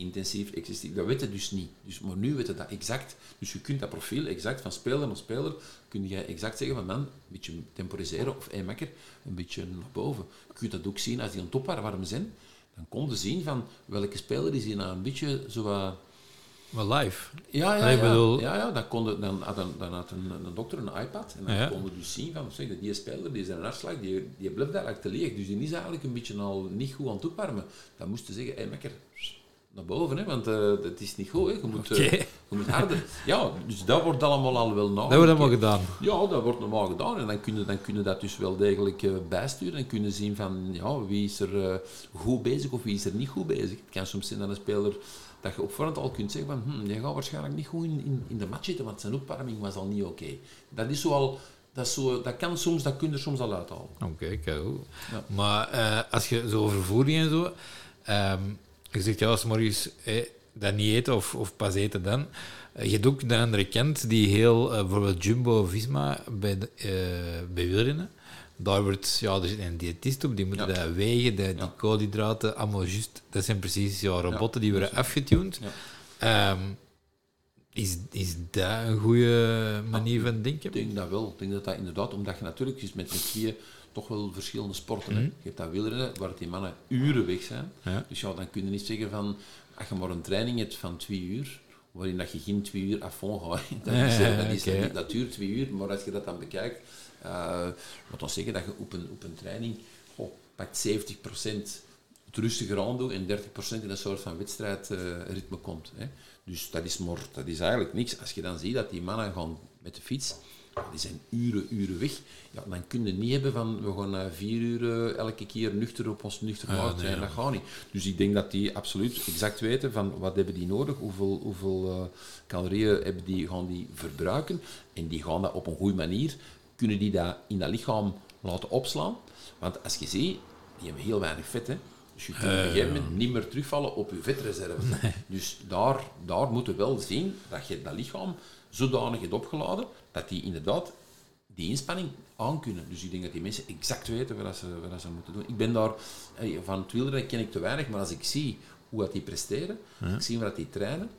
Intensief, excessief, dat weet je dus niet. Dus, maar nu weet je dat exact. Dus je kunt dat profiel exact van speler naar speler, kun je exact zeggen van man, een beetje temporiseren of hey, makker, een beetje naar boven. Je kunt dat ook zien als die aan het opwarmen zijn. Dan kon je zien van welke speler is die nou een beetje zo wat... Maar live. Ja, ja, ja. bedoel- ja, ja dan, kon dan had, een, dan had een, een dokter een iPad en dan Ja. konden dus zien van, zeg, die speler, die zijn hartslag, die, die blijft eigenlijk te leeg. Dus die is eigenlijk een beetje al niet goed aan het opwarmen. Dan moest je zeggen, hé, makker, naar boven, hè, want eh dat is niet goed. Hè. Je, moet, eh, Oké. je moet harder. Ja, dus dat wordt allemaal al wel na. Dat wordt allemaal gedaan. Ja, dat wordt normaal gedaan. En dan kunnen dan kunnen dat dus wel degelijk eh, bijsturen. En kunnen zien van ja, wie is er goed bezig of wie is er niet goed bezig. Het kan soms zijn dat een speler dat je op voorhand al kunt zeggen van hm, die gaat waarschijnlijk niet goed in, in, in de match zitten, want zijn opwarming was al niet oké. Dat is zo al, dat, zo, dat kan soms, dat kun je er soms al uithalen. Oké. Ja. Maar als je zo over voeding en zo, ehm, je zegt ja, als morgens eh, dat niet eten of, of pas eten dan. Eh, je hebt ook de andere kant die heel, eh, bijvoorbeeld Jumbo Visma bij, de, eh, bij wielrennen. Daar wordt, ja, er zit een diëtist op, die moeten Ja. dat wegen, die Ja. koolhydraten, allemaal juist. Dat zijn precies ja, robotten die worden afgetuned. Ehm, is, is dat een goede manier van denken? Ik denk dat wel. Ik denk dat dat inderdaad, omdat je natuurlijk is met met tweeën toch wel verschillende sporten. hè. Mhm. Je hebt dat wielrennen, waar die mannen uren weg zijn. Ja. Dus ja, dan kun je niet zeggen van, als je maar een training hebt van twee uur, waarin dat je geen twee uur fond gaat. Dat, is, Ja, dat, is, oké. dat, dat duurt twee uur, maar als je dat dan bekijkt, eh laat ons zeggen dat je op een, op een training goh, pakt 70% het rustiger aandoen en 30% in een soort van wedstrijdritme komt. Hè. Dus dat is, maar, dat is eigenlijk niks. Als je dan ziet dat die mannen gaan met de fiets, die zijn uren, uren weg, ja, dan kun je niet hebben van we gaan eh, vier uur eh, elke keer nuchter op ons nuchter gemaakt nee, zijn. ja. Dat gaat niet. Dus ik denk dat die absoluut exact weten van wat hebben die nodig, hoeveel, hoeveel eh, calorieën hebben die, gaan die verbruiken en die gaan dat op een goede manier, kunnen die dat in dat lichaam laten opslaan. Want als je ziet, die hebben heel weinig vet, hè. Dus je kunt op een gegeven moment niet meer terugvallen op je vetreserve. Dus daar, daar moet je wel zien dat je dat lichaam zodanig hebt opgeladen dat die inderdaad die inspanning aankunnen. Dus ik denk dat die mensen exact weten wat ze, wat ze moeten doen. Ik ben daar, eh, van het wielrennen ken ik te weinig, maar als ik zie hoe dat die presteren, ik zie wat die trainen,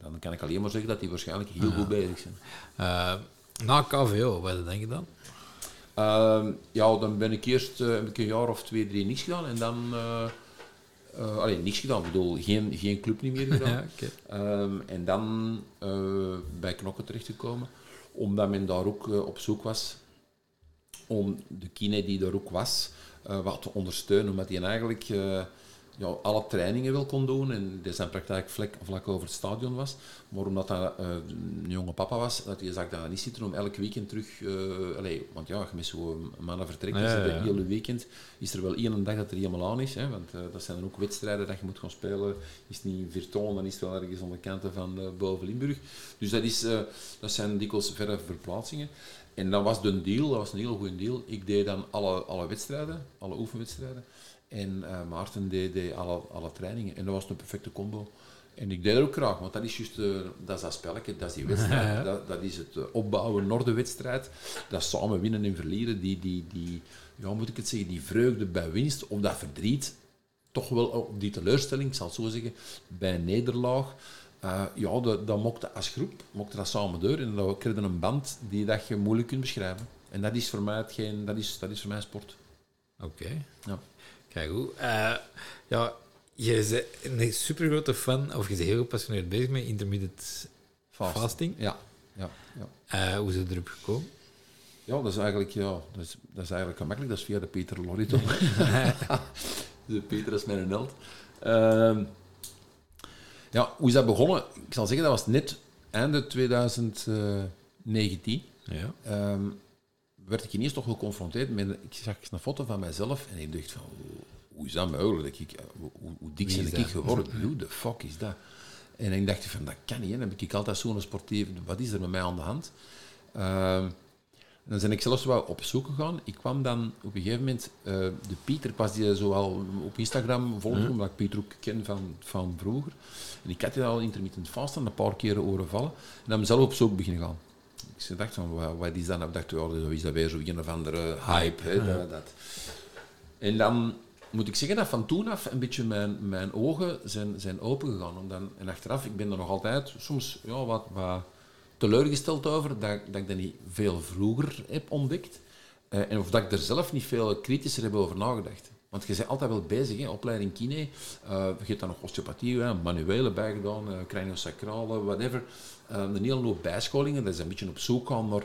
dan- kan ik alleen maar zeggen dat die waarschijnlijk heel goed bezig zijn. Eh, na KVO, wat denk je dan? Ehm, ja, dan ben ik eerst eh, heb ik een jaar of twee, drie niks gedaan en dan Uh, alleen niks gedaan, ik bedoel, geen, geen club niet meer gedaan. Ja. Ehm, en dan eh, bij Knokken terechtgekomen, omdat men daar ook eh, op zoek was om de kine die er ook was, wat te ondersteunen. Omdat hij eigenlijk ja, alle trainingen wil kon doen en de zijn praktijk vlak, vlak over het stadion was. Maar omdat hij eh, een jonge papa was, dat hij zag dat dat niet zitten om elk weekend terug... allee, want ja, je met zo'n mannen vertrekt, Ja, dus ja, het hele weekend is er wel één dag dat er helemaal aan is. Hè, want eh, dat zijn dan ook wedstrijden dat je moet gaan spelen. Is het niet in Virton, dan is het wel ergens aan de kanten van boven Limburg. Dus dat, is, dat zijn dikwijls verre verplaatsingen. En dat was de deal, dat was een hele goede deal. Ik deed dan alle, alle wedstrijden, alle oefenwedstrijden. En eh, Maarten deed, deed alle, alle trainingen. En dat was een perfecte combo. En ik deed dat ook graag, want dat is juist eh, dat is dat spelletje, dat is die wedstrijd. Ja. Dat, dat is het eh, opbouwen naar de wedstrijd. Dat samen winnen en verliezen. Die, die, die, ja, hoe moet ik het zeggen, die vreugde bij winst, of dat verdriet, toch wel op die teleurstelling, ik zal het zo zeggen, bij een nederlaag. ja, dat, dat mocht als groep, mocht dat samen door en dan kreeg je een band die dat je moeilijk kunt beschrijven. En dat is voor mij, hetgeen, dat is, dat is voor mij sport. Oké. Ja. Kijk goed. Eh, ja, je bent een super grote fan, of je bent heel gepassioneerd bezig met intermittent Fast. fasting. Ja, ja, ja. Eh, hoe is het erop gekomen? Ja, dat is eigenlijk, ja, dat is, dat is eigenlijk gemakkelijk. Dat is via de Peter Lorito. de Peter is mijn held. Ehm, ja, hoe is dat begonnen? Ik zal zeggen, dat was net einde 2019. Ja. Ehm, werd ik ineens toch geconfronteerd met... Ik zag een foto van mijzelf en ik dacht van... Hoe, is dat mogelijk? Dat ik, hoe, hoe- dik ben ik geworden? Hoe de fuck is dat? En ik dacht van, dat kan niet. Hè. Dan heb ik altijd zo'n sportief... Wat is er met mij aan de hand? Ehm, en dan ben ik zelfs wel op zoek gegaan. Ik kwam dan op een gegeven moment... eh, de Pieter, pas die zo al op Instagram volgde, omdat ik Pieter ook ken van, van vroeger. En ik had die al intermittent fasten een paar keren horen vallen. En dan zelf op zoek beginnen gaan. Ik dacht van, wat, is dat? nou? Ik dacht, zo is dat weer zo een of andere hype. Hè, dat, dat. En dan moet ik zeggen dat van toen af een beetje mijn, mijn ogen zijn, zijn opengegaan. Dan, en achteraf, ik ben er nog altijd soms ja, wat, wat teleurgesteld over dat, dat ik dat niet veel vroeger heb ontdekt. Eh, en of dat ik er zelf niet veel kritischer heb over nagedacht. Want je bent altijd wel bezig, hè, opleiding kine. eh je hebt dan nog osteopathie, hè, manuele bijgedaan, uh, craniosacrale, whatever. Eh, een hele hoop bijscholingen, dat is een beetje op zoek gaan naar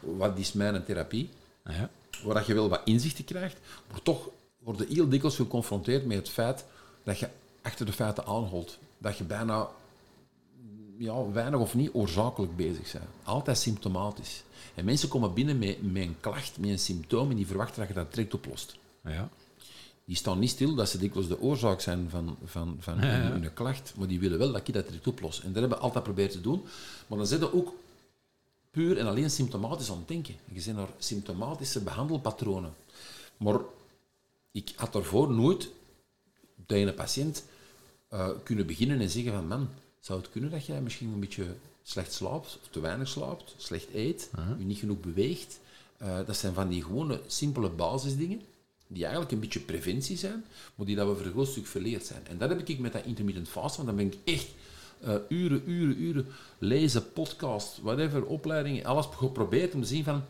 wat is mijn therapie Ja. waar dat je wel wat inzichten krijgt, maar toch worden heel dikwijls geconfronteerd met het feit dat je achter de feiten aanholt. Dat je bijna ja, weinig of niet oorzakelijk bezig bent. Altijd symptomatisch. En mensen komen binnen met, met een klacht, met een symptoom, en die verwachten dat je dat direct oplost. Ja. Die staan niet stil dat ze dikwijls de oorzaak zijn van, van, van Ja, ja. hun, klacht, maar die willen wel dat je dat direct oplost. En dat hebben we altijd proberen te doen. Maar dan zit je ook puur en alleen symptomatisch aan het denken. Je zit naar symptomatische behandelpatronen. Maar ik had daarvoor nooit tegen een patiënt eh, kunnen beginnen en zeggen van man, zou het kunnen dat jij misschien een beetje slecht slaapt, of te weinig slaapt, slecht eet, je niet genoeg beweegt. Eh, dat zijn van die gewone, simpele basisdingen, die eigenlijk een beetje preventie zijn, maar die dat we voor een groot stuk verleerd zijn. En dat heb ik met dat intermittent fasten, want dan ben ik echt eh, uren, uren, uren lezen, podcast, whatever, opleidingen, alles geprobeerd om te zien van,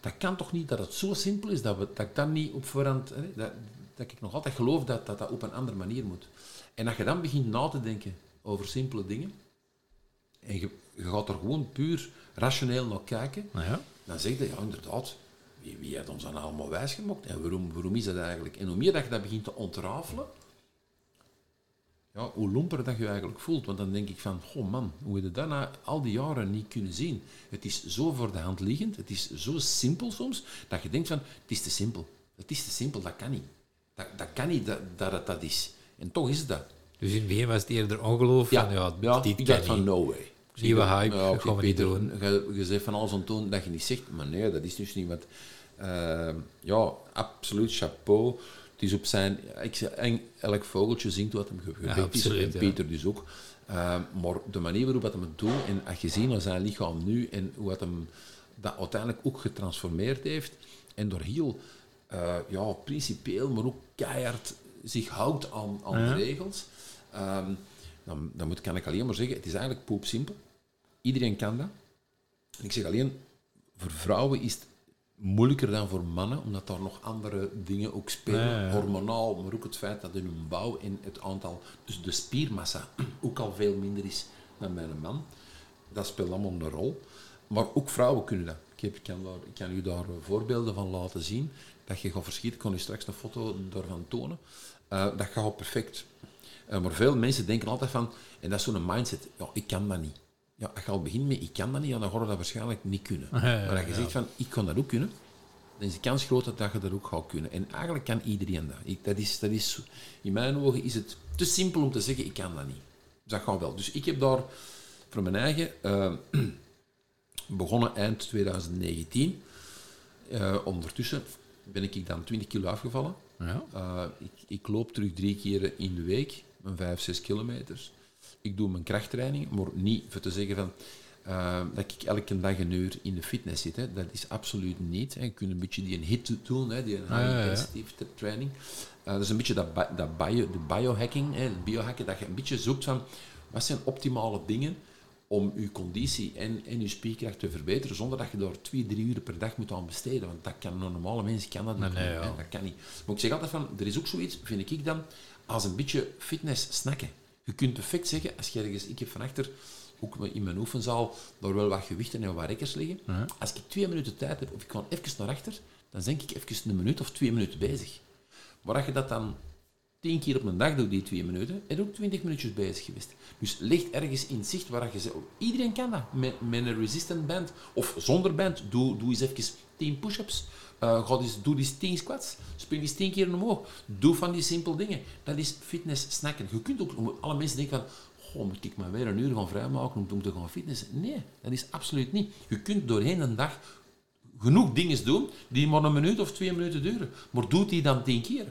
dat kan toch niet dat het zo simpel is, dat, we, dat ik dan niet op voorhand, hè, dat, dat ik nog altijd geloof dat, dat dat op een andere manier moet. En dat je dan begint na te denken over simpele dingen, en je, je gaat er gewoon puur rationeel naar kijken, Nou ja. dan zeg je, ja inderdaad, wie, wie heeft ons dan allemaal wijsgemaakt? En waarom, waarom is dat eigenlijk? En hoe meer dat je dat begint te ontrafelen, ja, hoe lomper dat je je eigenlijk voelt. Want dan denk ik van, goh man, hoe heb je dat na al die jaren niet kunnen zien? Het is zo voor de hand liggend, het is zo simpel soms, dat je denkt van, het is te simpel. Het is te simpel, dat kan niet. Dat, dat kan niet dat, dat het dat is. En toch is het dat. Dus in het begin was het eerder ongeloof Ja, van, ja, ja dit ik dacht van, no way. Nieuwe hype, ja, gaan we niet Peter, doen. Je, zegt van alles doen dat je niet zegt, maar nee, dat is dus niet wat... eh, ja, absoluut chapeau. Het is op zijn... Ik zeg, elk vogeltje zingt wat hem ge- Ja, gebeurd is, absoluut, en ja. Peter dus ook. Eh, maar de manier waarop dat hem het doet, en als je ziet naar zijn lichaam nu, en hoe dat hem dat uiteindelijk ook getransformeerd heeft, en door heel eh, ja, principieel, maar ook keihard zich houdt aan, aan Ja. de regels, ehm, dan, dan moet, kan ik alleen maar zeggen, het is eigenlijk poepsimpel. Iedereen kan dat. En ik zeg alleen, voor vrouwen is het moeilijker dan voor mannen, omdat daar nog andere dingen ook spelen. Ja, ja, ja. Hormonaal, maar ook het feit dat in hun bouw en het aantal, dus de spiermassa, ook al veel minder is dan bij een man. Dat speelt allemaal een rol. Maar ook vrouwen kunnen dat. Ik, heb, ik, kan, daar, ik kan u daar eh, voorbeelden van laten zien. Dat je gaat verschieten. Ik kan u straks een foto daarvan tonen. Eh, dat gaat perfect. Eh, maar veel mensen denken altijd van, en dat is zo'n mindset, ja, ik kan dat niet. Ja, als je al begint met ik kan dat niet, dan ga je dat waarschijnlijk niet kunnen. Ja, ja, maar als je zegt van ik kan dat ook kunnen, dan is de kans groter dat je dat ook gaat kunnen. En eigenlijk kan iedereen dat. Ik, dat, is, dat is, in mijn ogen is het te simpel om te zeggen ik kan dat niet. Dus dat gaat wel. Dus ik heb daar voor mijn eigen eh, begonnen eind 2019. Eh, ondertussen ben ik dan 20 kilo afgevallen. Ja. Uh, ik, ik, loop terug drie keer in de week, mijn 5, 6 kilometers. Ik doe mijn krachttraining, maar niet voor te zeggen van, uh, dat ik elke dag een uur in de fitness zit. Hè. Dat is absoluut niet. Hè. Je kunt een beetje die een hit doen, hè, die een high intensity ja, ja. training. Uh, dat is een beetje dat, dat bio, de biohacking, hè, het biohacken, dat je een beetje zoekt van wat zijn optimale dingen om je conditie en, en je spierkracht te verbeteren, zonder dat je daar twee, drie uur per dag moet aan besteden. Want dat kan een normale mens kan dat niet. Nee, nee, ja. Dat kan niet. Maar ik zeg altijd van, er is ook zoiets, vind ik dan, als een beetje fitness snacken. Je kunt perfect zeggen, als je ergens, ik heb van achter, ook in mijn oefenzaal, daar wel wat gewichten en wat rekkers liggen. Als ik twee minuten tijd heb, of ik ga even naar achter, dan denk ik even een minuut of twee minuten bezig. Maar als je dat dan tien keer op een dag doet, die twee minuten, en ook twintig minuutjes bezig geweest. Dus ligt ergens in zicht waar je zegt, iedereen kan dat, met, met een resistant band, of zonder band, doe, doe eens even tien push-ups, uh, eens, doe eens tien squats, spring eens tien keer omhoog, doe van die simpele dingen. Dat is fitness snacken. Je kunt ook, alle mensen denken van, goh, moet ik maar weer een uur gaan vrijmaken om, om te gaan fitnessen? Nee, dat is absoluut niet. Je kunt doorheen een dag genoeg dingen doen die maar een minuut of twee minuten duren, maar doe die dan tien keer.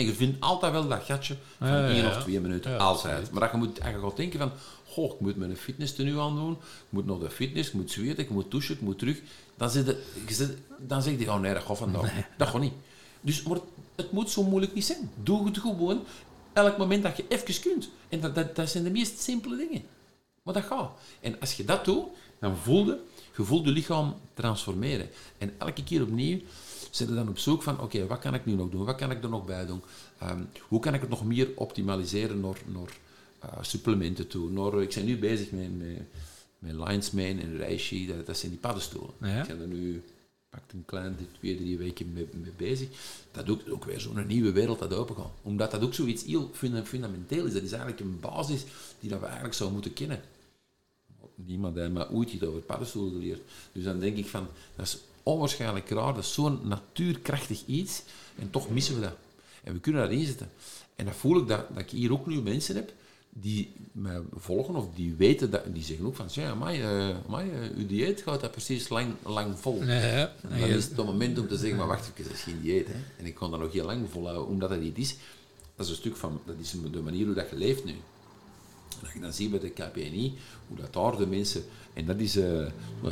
En je vindt altijd wel dat gatje van Ja, ja, één of twee minuten. Altijd. Maar dat je moet eigenlijk denken van... Goh, ik moet mijn fitness tenue aan doen. Ik moet naar de fitness. Ik moet zweten. Ik moet douchen. Ik moet terug. Dan, zit je, je zit- dan zeg je... Oh nee, dat gaat vandaag niet. Dat gaat niet. Dus maar het moet zo moeilijk niet zijn. Doe het gewoon elk moment dat je even kunt. En dat, dat, dat zijn de meest simpele dingen. Maar dat gaat. En als je dat doet, dan voel je, je voelt je lichaam transformeren. En elke keer opnieuw zit je dan op zoek van, oké, wat kan ik nu nog doen? Wat kan ik er nog bij doen? Ehm, hoe kan ik het nog meer optimaliseren naar, naar eh, supplementen toe? Naar, ik ben nu bezig met, met, met Lions Mane en Reishi, dat, dat zijn die paddenstoelen. Ja. Ik ben er nu pakt een klein twee, drie weken mee, mee bezig. Dat ook, ook weer zo'n nieuwe wereld dat open gaat. Omdat dat ook zoiets heel funda- fundamenteel is. Dat is eigenlijk een basis die dat we eigenlijk zouden moeten kennen. Niemand heeft mij ooit iets over paddenstoelen geleerd. Dus dan denk ik van, dat is onwaarschijnlijk raar. Dat is zo'n natuurkrachtig iets. En toch missen we dat. En we kunnen dat inzetten. En dat voel ik dat, dat ik hier ook nu mensen heb die mij volgen of die weten dat, die zeggen ook van, ja, uh, eh, uw dieet gaat dat precies lang, lang vol. Nee, hè. En dan is het het moment om te zeggen, maar wacht even, dat is geen dieet. Hè. En ik kan dat nog heel lang volhouden, omdat dat niet is. Dat is een stuk van, dat is de manier hoe dat je leeft nu. En als je dan ziet bij de KPNI, hoe dat daar de mensen, en dat is, uh,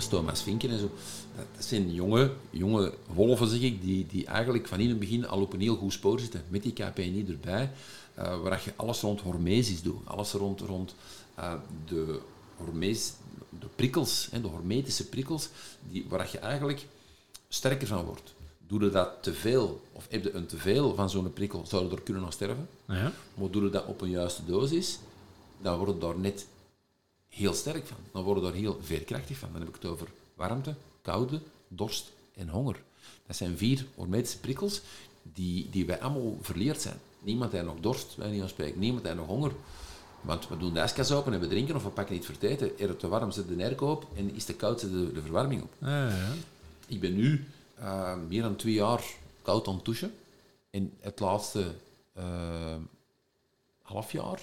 Thomas Vinken en zo, dat, dat zijn jonge, jonge wolven, zeg ik, die, die eigenlijk van in het begin al op een heel goed spoor zitten, met die KPNI erbij, uh, waar je alles rond hormesis doet, alles rond, rond uh, de hormees, de prikkels, hè, de hormetische prikkels, die, waar je eigenlijk sterker van wordt. Doe je dat te veel, of heb je een te veel van zo'n prikkel, zou je er kunnen aan sterven. Ja. Maar doe je dat op een juiste dosis, dan word je daar net heel sterk van. Dan word je daar heel veerkrachtig van. Dan heb ik het over warmte, koude, dorst en honger. Dat zijn vier hormetische prikkels die, die wij allemaal verleerd zijn. Niemand heeft nog dorst, wij niet aan spreken. Niemand heeft nog honger. Want we doen de ijskast open en we drinken of we pakken iets voor. Er het te warm, zet de airco op en is te koud, zet de, de verwarming op. Ja, ja. Ik ben nu uh, meer dan twee jaar koud aan het douchen. En het laatste uh, half jaar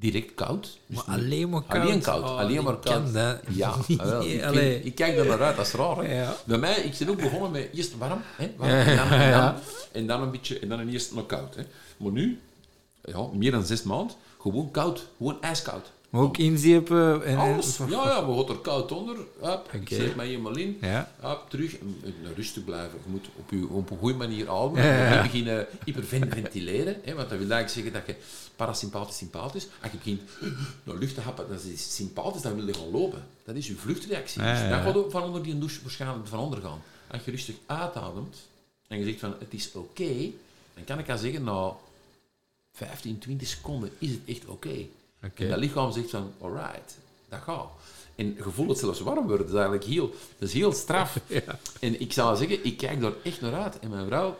direct koud. Dus maar alleen maar koud? Alleen koud. Oh, alleen maar koud. Ja, wel, ik, vind, ik, kijk er naar uit, dat is raar. Hè? Ja. Bij mij, ik ben ook begonnen met eerst warm, hè, warm en, dan, en, dan, en, dan, een beetje, en dan eerst nog koud. Hè. Maar nu, ja, meer dan zes maanden, gewoon koud. Gewoon ijskoud. Maar ook inzeepen? En Alles. Ja, ja, we gaan er koud onder. Up, okay. Ik zet mij helemaal in. Ja. Up, terug. Rustig blijven. Je moet op, je, op een goede manier ademen. Ja, ja. Niet beginnen hyperventileren. Hè, want dat wil eigenlijk zeggen dat je parasympathisch sympathisch. Als je begint naar lucht te happen, dat is sympathisch, dan wil je gaan lopen. Dat is je vluchtreactie. Ja, dus dan gaat je van onder die douche waarschijnlijk van onder gaan. als je rustig uitademt en je zegt van het is oké, dan kan ik aan zeggen, nou, 15, 20 seconden is het echt oké. Oké. En dat lichaam zegt van, alright, dat gaat. En je voelt het zelfs warm worden. Dat is eigenlijk heel, dat is heel straf. En ik zal zeggen, ik kijk daar echt naar uit. En mijn vrouw,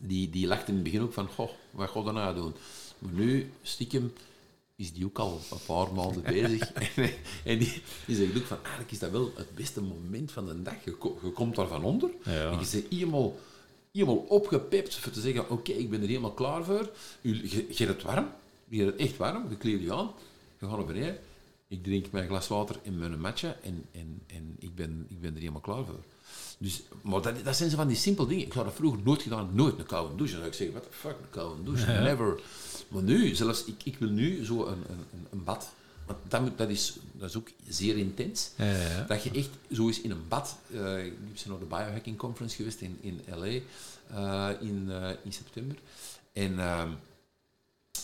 die, die lacht in het begin ook van, goh, wat gaat er nou doen? Maar nu, stiekem, is die ook al een paar maanden bezig. en en die, die zegt ook van, eigenlijk is dat wel het beste moment van de dag. Je, ko- je komt daarvan onder. Ja. En je bent helemaal, helemaal opgepept voor te zeggen, oké, ik ben er helemaal klaar voor. Je, je, je hebt het warm. Hebt het echt warm. Je kleedt je aan. Je gaat naar beneden. Ik drink mijn glas water in mijn matcha en, en, en ik, ben, ik ben er helemaal klaar voor. Dus, maar dat, dat zijn zo van die simpele dingen. Ik had dat vroeger nooit gedaan. Nooit een koude douche. Dan zou ik zeggen, what the fuck, een koude douche? Never. Maar nu, zelfs, ik, ik wil nu zo een, een, een, bad. Want dat, moet- dat, is, dat is ook zeer intens. Ja, ja. Dat je echt zo is in een bad. eh ik ben naar de Biohacking Conference geweest in, in LA eh, in, eh, in september. En ehm,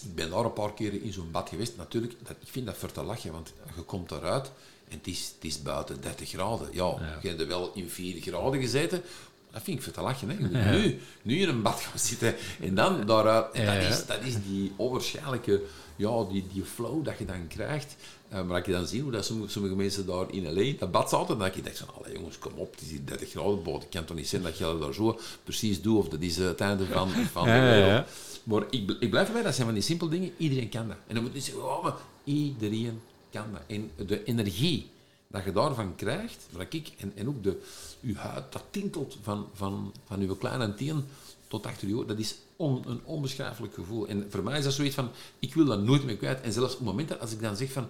ik ben daar een paar keren in zo'n bad geweest. Natuurlijk, dat, ik vind dat voor te lachen, want je komt daaruit en het is, het is buiten 30 graden. Ja, je hebt er wel in 4 graden gezeten. Dat vind ik voor te lachen. Hè. Je moet nu, nu in een bad gaan zitten en dan daaruit. En dat, Ja, ja. is, dat is die onwaarschijnlijke, ja, die, die flow dat je dan krijgt. Eh, maar als je dan ziet hoe dat sommige, sommige mensen daar in LA in dat bad zaten, dan denk je denk van, allee jongens, kom op, het is hier 30 graden boven. Het kan toch niet zijn dat je dat daar zo precies doet, of dat is het einde van, van Ja, de ja, wereld. Maar ik, ik blijf erbij, dat zijn van die simpele dingen. Iedereen kan dat. En dan moet je zeggen, oh, maar iedereen kan dat. En de energie dat je daarvan krijgt, dat ik, en, en ook de, je huid, dat tintelt van, van, van je kleine teen tot achter je oor, dat is on- een onbeschrijfelijk gevoel. En voor mij is dat zoiets van, ik wil dat nooit meer kwijt. En zelfs op momenten als ik dan zeg van,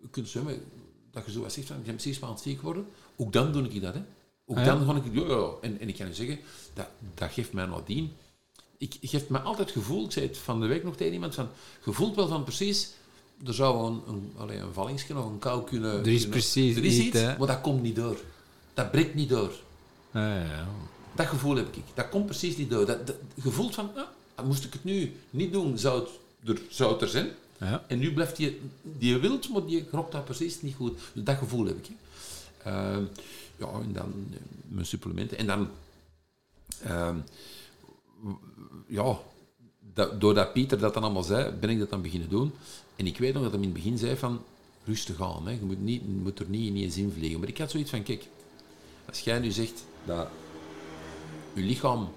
je kunt zwemmen, dat je zo zegt van, ik ben precies maand ziek geworden, ook dan doe ik dat. Hè. Ook Ah, ja? dan vond ik, ja, ja. En, en ik kan je zeggen, dat, dat geeft mij nadien ik ik geeft me altijd het gevoel, ik zei het van de week nog tegen iemand, van, je voelt wel van precies, er zou een, een, allee, een vallingsje of een kou kunnen... Er is kunnen- precies er is iets, maar dat komt niet door. Dat breekt niet door. Ja. Dat gevoel heb ik. Dat komt precies niet door. Dat, dat, je voelt van, ah, moest ik het nu niet doen, zou het er, zou het er zijn. Ja. En nu blijft die, die wilt, maar die rokt dat precies niet goed. Dus dat gevoel heb ik. Ehm, ja, en dan eh, mijn supplementen. En dan, ehm, ja, dat, doordat Pieter dat dan allemaal zei, ben ik dat dan beginnen doen. En ik weet nog dat hij in het begin zei van, rustig aan, hè. Je, moet niet, je moet er niet in vliegen. Maar ik had zoiets van, kijk, als jij nu zegt dat je lichaam,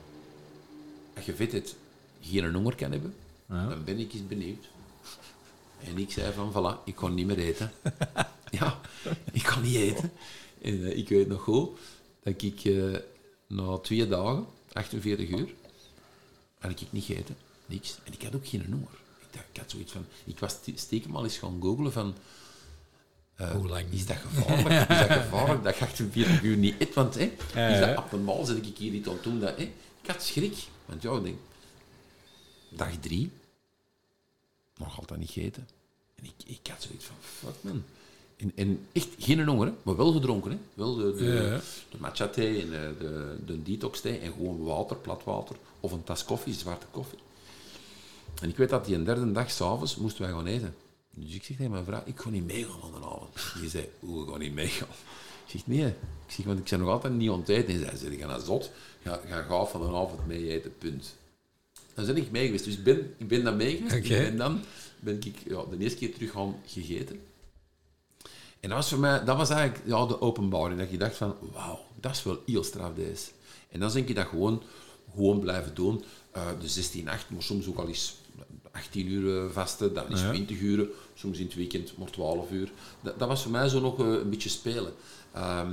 als je vet hebt, geen honger kan hebben, Ja. dan ben ik eens benieuwd. En ik zei van, voilà, ik kon niet meer eten. ja, ik kon niet eten. En eh, ik weet nog goed dat ik eh, na twee dagen, 48 uur, had ik niet gegeten. Niks. En ik had ook geen honger. Ik, dacht, ik had zoiets van... Ik was st- stiekem al eens gaan googlen van... eh, Hoe lang? Is dat gevaarlijk? Is dat gevaarlijk dat je 48 uur niet eet? Want hè, is dat abnormaal? Zit ik hier niet aan doen? Dat, hè? Ik had schrik. Want ja, ik denk... Dag drie. Nog altijd niet gegeten. En ik, ik had zoiets van... Fuck, man. En, en echt geen honger, maar wel gedronken. Hè. Wel de, de, Ja, de matcha thee en de, de, de detox thee en gewoon water, plat water. Of een tas koffie, zwarte koffie. En ik weet dat die een derde dag s'avonds moesten wij gaan eten. Dus ik zeg tegen mijn vrouw, ik ga niet meegaan van de avond. Die zei, hoe ga niet meegaan? Ik zeg, nee. Ik zeg, want ik ben nog altijd niet eten. En zij zei, ik ga naar zot. Ga, ga gaaf van de avond mee eten, punt. Dan ben ik mee geweest. Dus ik ben, ik ben dan mee geweest. En dan ben ik ja, de eerste keer terug gaan gegeten. En dat was voor mij, dat was eigenlijk ja, de openbaring. Dat je dacht van, wauw, dat is wel heel straf deze. En dan denk je dat gewoon, gewoon blijven doen. Eh, de 16, 8, maar soms ook al eens 18 uur eh, vasten, dan is Ja. 20 uur, soms in het weekend maar 12 uur. Dat, dat was voor mij zo nog eh, een beetje spelen. Ehm,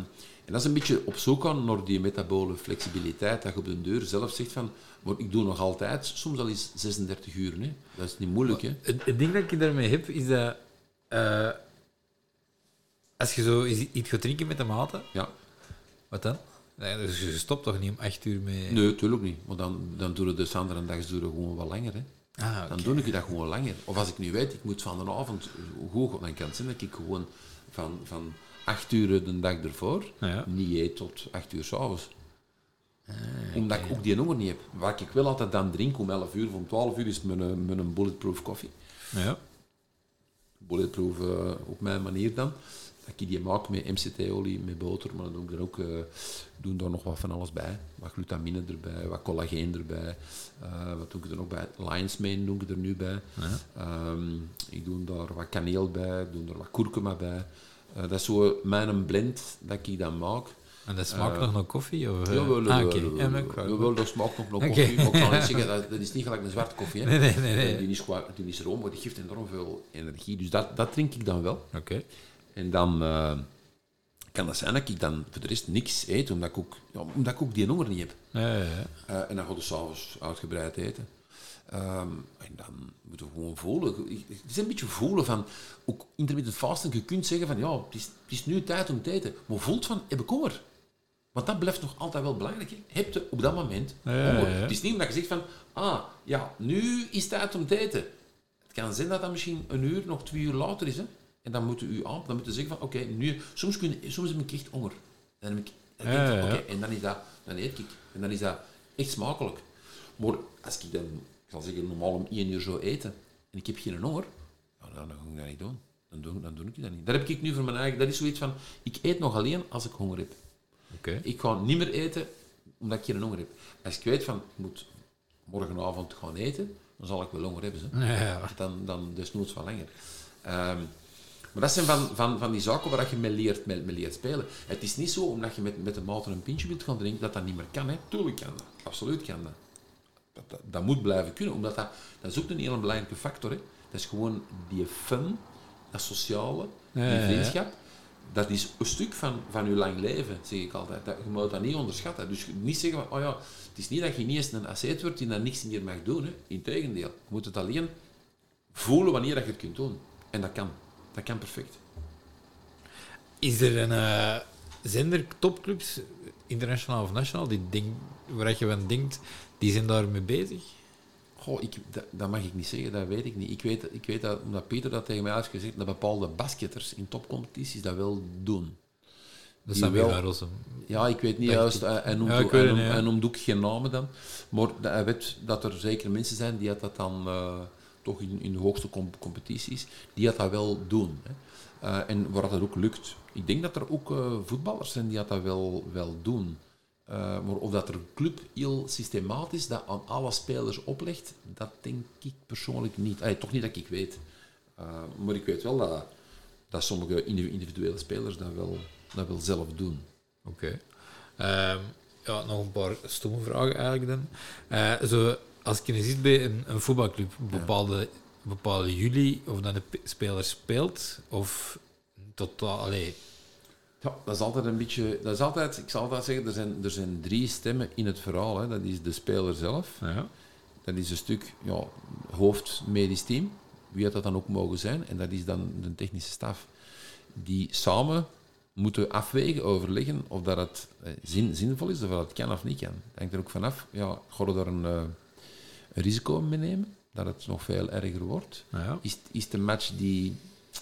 en dat is een beetje op zoek gaan naar die metabole flexibiliteit, dat je op de deur zelf zegt van, maar ik doe nog altijd, soms al eens 36 uur. Hè. Dat is niet moeilijk, hè. Het, het ding dat ik daarmee heb, is dat... als je zo iets gaat drinken met de maten, Ja. wat dan? Nee, dus je stopt toch niet om echt uur mee... Nee, natuurlijk niet. Maar dan, dan doen we de andere we gewoon wat langer. Hè. Ah, Dan doe ik dat gewoon langer. Of als ik nu weet, ik moet van de avond gaan, dan kan het zijn dat ik gewoon van, van 8 uur de dag ervoor Ja. niet eet tot 8 uur s'avonds. Omdat ik ook die honger niet heb. Waar ik wel altijd dan drink om 11 uur of om 12 uur is mijn, eh, mijn bulletproof koffie. Ja. Bulletproof eh, op mijn manier dan. Dat ik die maak met MCT-olie, met boter, maar dan doe ik er ook uh, doen daar nog wat van alles bij. Wat glutamine erbij, wat collageen erbij. Uh, wat doe ik er nog bij? Lion's mane doe ik er nu bij. Ja. Um, ik doe daar wat kaneel bij, doe er wat kurkuma bij. Uh, dat is zo mijn blend dat ik dan maak. En dat smaakt nog naar koffie? Of, ja, wel, ah, okay. wel, wel, dat smaakt nog naar koffie. Okay. Maar ik kan niet zeggen, dat, dat is niet gelijk een zwarte koffie. Hè. Nee, nee, nee. nee. Die, is, die is room, maar die geeft enorm veel energie. Dus dat, dat drink ik dan wel. Oké. En dan uh, kan dat zijn dat ik dan voor de rest niks eet, omdat ik ook, ja, omdat ik ook die honger niet heb. Ja, ja. Uh, en dan ga ik s'avonds uitgebreid eten. Um, en dan moeten we gewoon voelen. Het is een beetje voelen van, ook intermittent fasting, je kunt zeggen van, ja, het is, het is nu tijd om te eten. Maar voelt van, heb ik honger? Want dat blijft nog altijd wel belangrijk. Hè? Heb je op dat moment honger? Het is niet omdat je zegt van, ah, ja, nu is het tijd om te eten. Het kan zijn dat dat misschien een uur, nog twee uur later is. Hè? En dan moeten u aan, dan moeten zeggen van, oké, nu, soms, kun, soms heb ik echt honger. Dan heb ik, dan ja, en dan is dat, dan eet ik. En dan is dat echt smakelijk. Maar als ik dan, ik zal zeggen, normaal om één uur zou eten, en ik heb geen honger, dan, dan ga ik dat niet doen. Dan doe, dan doe ik dat niet. Dat heb ik nu voor mijn eigen, dat is zoiets van, ik eet nog alleen als ik honger heb. Okay. Ik ga niet meer eten omdat ik geen honger heb. Als ik weet van, ik moet morgenavond gaan eten, dan zal ik wel honger hebben. Ja. Dan, dan desnoods van langer. Um, maar dat zijn van, van, van die zaken waar je mee leert, mee, mee leert spelen. Het is niet zo, omdat je met, met een maat een pintje wilt gaan drinken, dat dat niet meer kan. Hè. Tuurlijk kan dat. Absoluut kan dat. Dat, dat, dat moet blijven kunnen, omdat dat, dat is ook een hele belangrijke factor. Hè. Dat is gewoon die fun, dat sociale, die Ja, ja, ja. vriendschap. Dat is een stuk van, van je lang leven, zeg ik altijd. Dat, je moet dat niet onderschatten. Dus niet zeggen van, oh ja, het is niet dat je niet eens een asset wordt die dan niks meer mag doen. Hè. Integendeel, je moet het alleen voelen wanneer dat je het kunt doen. En dat kan. Dat kan perfect. Is er een uh, zender, topclubs, internationaal of nationaal, die denk, waar je van denkt, die zijn daarmee bezig? Goh, ik, dat, dat, mag ik niet zeggen, dat weet ik niet. Ik weet, ik weet dat, omdat Peter dat tegen mij had gezegd, dat bepaalde basketters in topcompetities dat wel doen. Dat zijn wel Rossum. Ja, ik weet niet juist, hij noemt, Ja, ik hij weet het noemt, ja. noemt geen namen dan, maar hij weet dat er zeker mensen zijn die dat dan eh, toch in, in de hoogste com- competities, die dat, wel doen. Hè. Eh, en waar dat ook lukt. Ik denk dat er ook eh, voetballers zijn die dat, wel, wel doen. Eh, maar of dat er een club heel systematisch dat aan alle spelers oplegt, dat denk ik persoonlijk niet. Allee, toch niet dat ik weet. Maar ik weet wel dat, dat sommige individu- individuele spelers dat wel, dat wel zelf doen. Oké. Ehm, ja, nog een paar stomme vragen eigenlijk dan. Zo, als je ziet bij een, een voetbalclub, bepaalde, bepalen jullie of dat de speler speelt of totaal... Allee, Ja, dat is altijd een beetje... Dat is altijd, ik zal altijd zeggen, er zijn, er zijn drie stemmen in het verhaal. Hè. Dat is de speler zelf. ja. Dat is een stuk ja, hoofd medisch team, wie had dat dan ook mogen zijn. En dat is dan de technische staf. Die samen moeten afwegen, overleggen of dat het eh, zin, zinvol is, of dat het kan of niet kan. Dat hangt er ook vanaf. Ja, ga je daar een, eh, een risico mee nemen, dat het nog veel erger wordt? Ja. Is, is de match die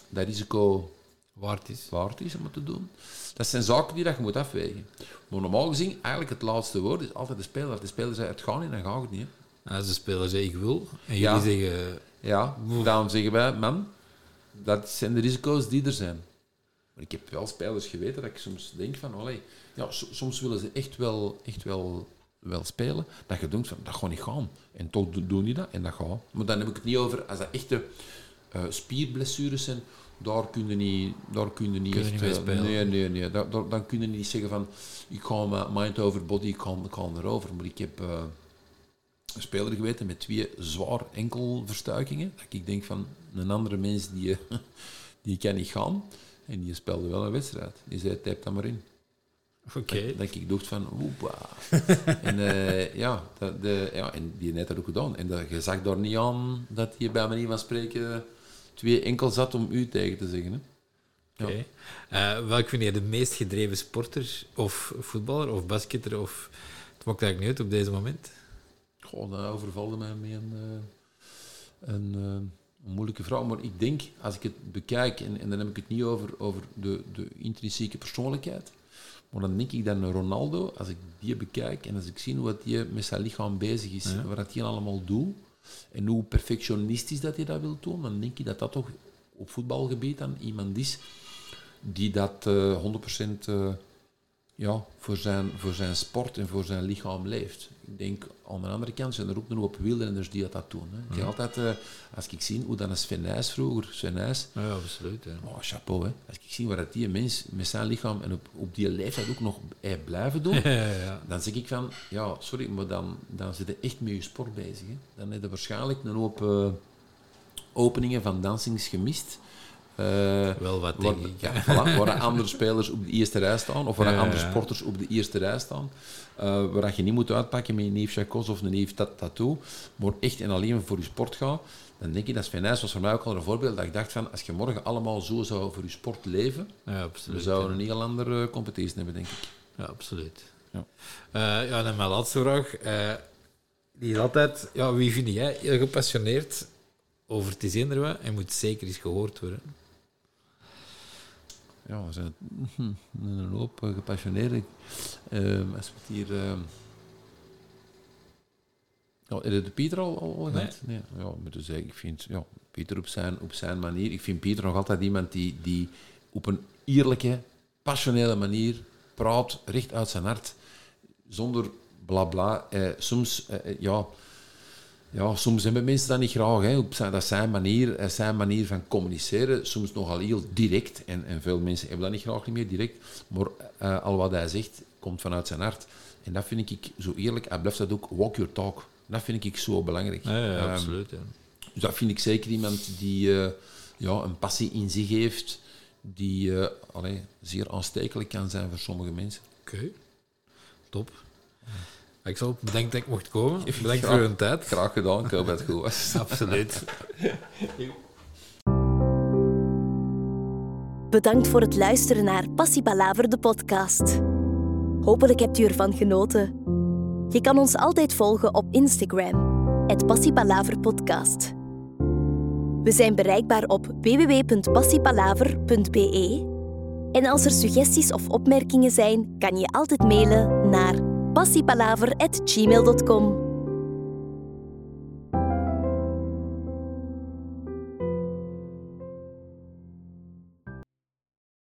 dat risico Waard is. waard is om het te doen. Dat zijn zaken die dat je moet afwegen. Maar normaal gezien, eigenlijk het laatste woord is altijd de speler. De speler zegt, het gaat niet, dan gaat het niet. hè. En als de speler zegt ik wil, en Ja. jullie zeggen... Ja, daarom zeggen wij, man, dat zijn de risico's die er zijn. Maar ik heb wel spelers geweten dat ik soms denk van, allee, ja, so- soms willen ze echt wel, echt wel, wel spelen, dat je denkt van, dat gaat niet gaan. En toch do- doen die dat en dat gaat. Maar dan heb ik het niet over, als dat echte eh, spierblessures zijn, daar kun je niet, daar kun je niet Kun je echt... niet mee eh, spelen. nee, nee, nee. Daar, daar- dan kun je niet zeggen van, ik ga mind over body, ik ga erover. Maar ik heb... eh, een speler geweten met twee zwaar enkelverstuikingen. Dat ik denk van een andere mens die, die kan niet gaan. En die speelde wel een wedstrijd. Die zei, typ dat maar in. Oké. Dat ik dacht van, oepa. en eh, ja, dat, de, ja, en die heeft dat ook gedaan. En dat, je zag daar niet aan dat hij bij manier van spreken twee enkel zat om u tegen te zeggen. Hè. Ja. Oké. Welk vind je de meest gedreven sporter of voetballer of basketter of... Het maakt eigenlijk niet uit op deze moment. Goh, dat overvalde mij met een, eh, een, eh, een moeilijke vraag. Maar ik denk, als ik het bekijk, en, en dan heb ik het niet over, over de, de intrinsieke persoonlijkheid, maar dan denk ik dat een Ronaldo, als ik die bekijk en als ik zie hoe dat die met zijn lichaam bezig is, Ja. wat hij allemaal doet, en hoe perfectionistisch dat hij dat wil doen, dan denk ik dat dat toch op voetbalgebied dan iemand is die dat eh 100% eh, ja, voor, zijn, voor zijn sport en voor zijn lichaam leeft. Ik denk, aan de andere kant zijn er ook een hoop wielrenners die dat, doen. Hè. Ik heb altijd, eh, als ik zie hoe dan een Sven Nys vroeger, Sven Ja, absoluut. Ja. oh, chapeau. Hè. Als ik zie wat dat die mens met zijn lichaam en op, op die leeftijd ook nog blijven doen, Ja, ja. dan zeg ik van, ja, sorry, maar dan, dan zit je echt met je sport bezig. Hè. Dan heb je waarschijnlijk een hoop eh, openingen van dansings gemist. Eh, Wel wat, waar, denk ik. ja, voilà, waar andere spelers op de eerste rij staan, of waar Ja, ja, andere ja. sporters op de eerste rij staan, eh, waar je niet moet uitpakken met een neef Chacos of een neef tat tattoo, maar echt en alleen voor je sport gaat, dan denk ik dat Sven was voor mij ook al een voorbeeld dat ik dacht van, als je morgen allemaal zo zou voor je sport leven, Ja, we absoluut. zouden een heel andere competitie hebben, denk ik. Ja, absoluut. Ja. Eh, ja, en mijn laatste vraag. die is altijd... Ja, wie vind jij heel gepassioneerd over het eender en moet zeker eens gehoord worden? Ja, we zijn een hoop eh, gepassioneerd. Ehm, als we het hier... ehm ja, heb je de Pieter al, al, Nee. gehad? Nee. Ja, moet dus zeggen, ik vind ja, Pieter op zijn, op zijn manier... Ik vind Pieter nog altijd iemand die, die op een eerlijke, passionele manier praat, recht uit zijn hart. Zonder blabla. Eh, soms, eh, eh, ja... Ja, soms hebben mensen dat niet graag. Hè. Op zijn, dat is zijn manier, eh, zijn manier van communiceren. Soms nogal heel direct. En, en veel mensen hebben dat niet graag niet meer direct. Maar eh, al wat hij zegt, komt vanuit zijn hart. En dat vind ik zo eerlijk. Hij blijft dat ook walk your talk. Dat vind ik zo belangrijk. Ja, ja, Ehm, absoluut. Ja. dus dat vind ik zeker iemand die eh, ja, een passie in zich heeft. Die eh, allee, zeer aanstekelijk kan zijn voor sommige mensen. Oké. Top. Ik zal bedankt dat ik mocht komen. Bedankt Graag. voor hun tijd. Graag gedaan. Ik hoop dat het goed was. Absoluut. Bedankt voor het luisteren naar Passie Palaver, de podcast. Hopelijk hebt u ervan genoten. Je kan ons altijd volgen op Instagram, het Podcast. We zijn bereikbaar op www.passiepalaver.be. En als er suggesties of opmerkingen zijn, kan je altijd mailen naar passiepalaver.gmail.com.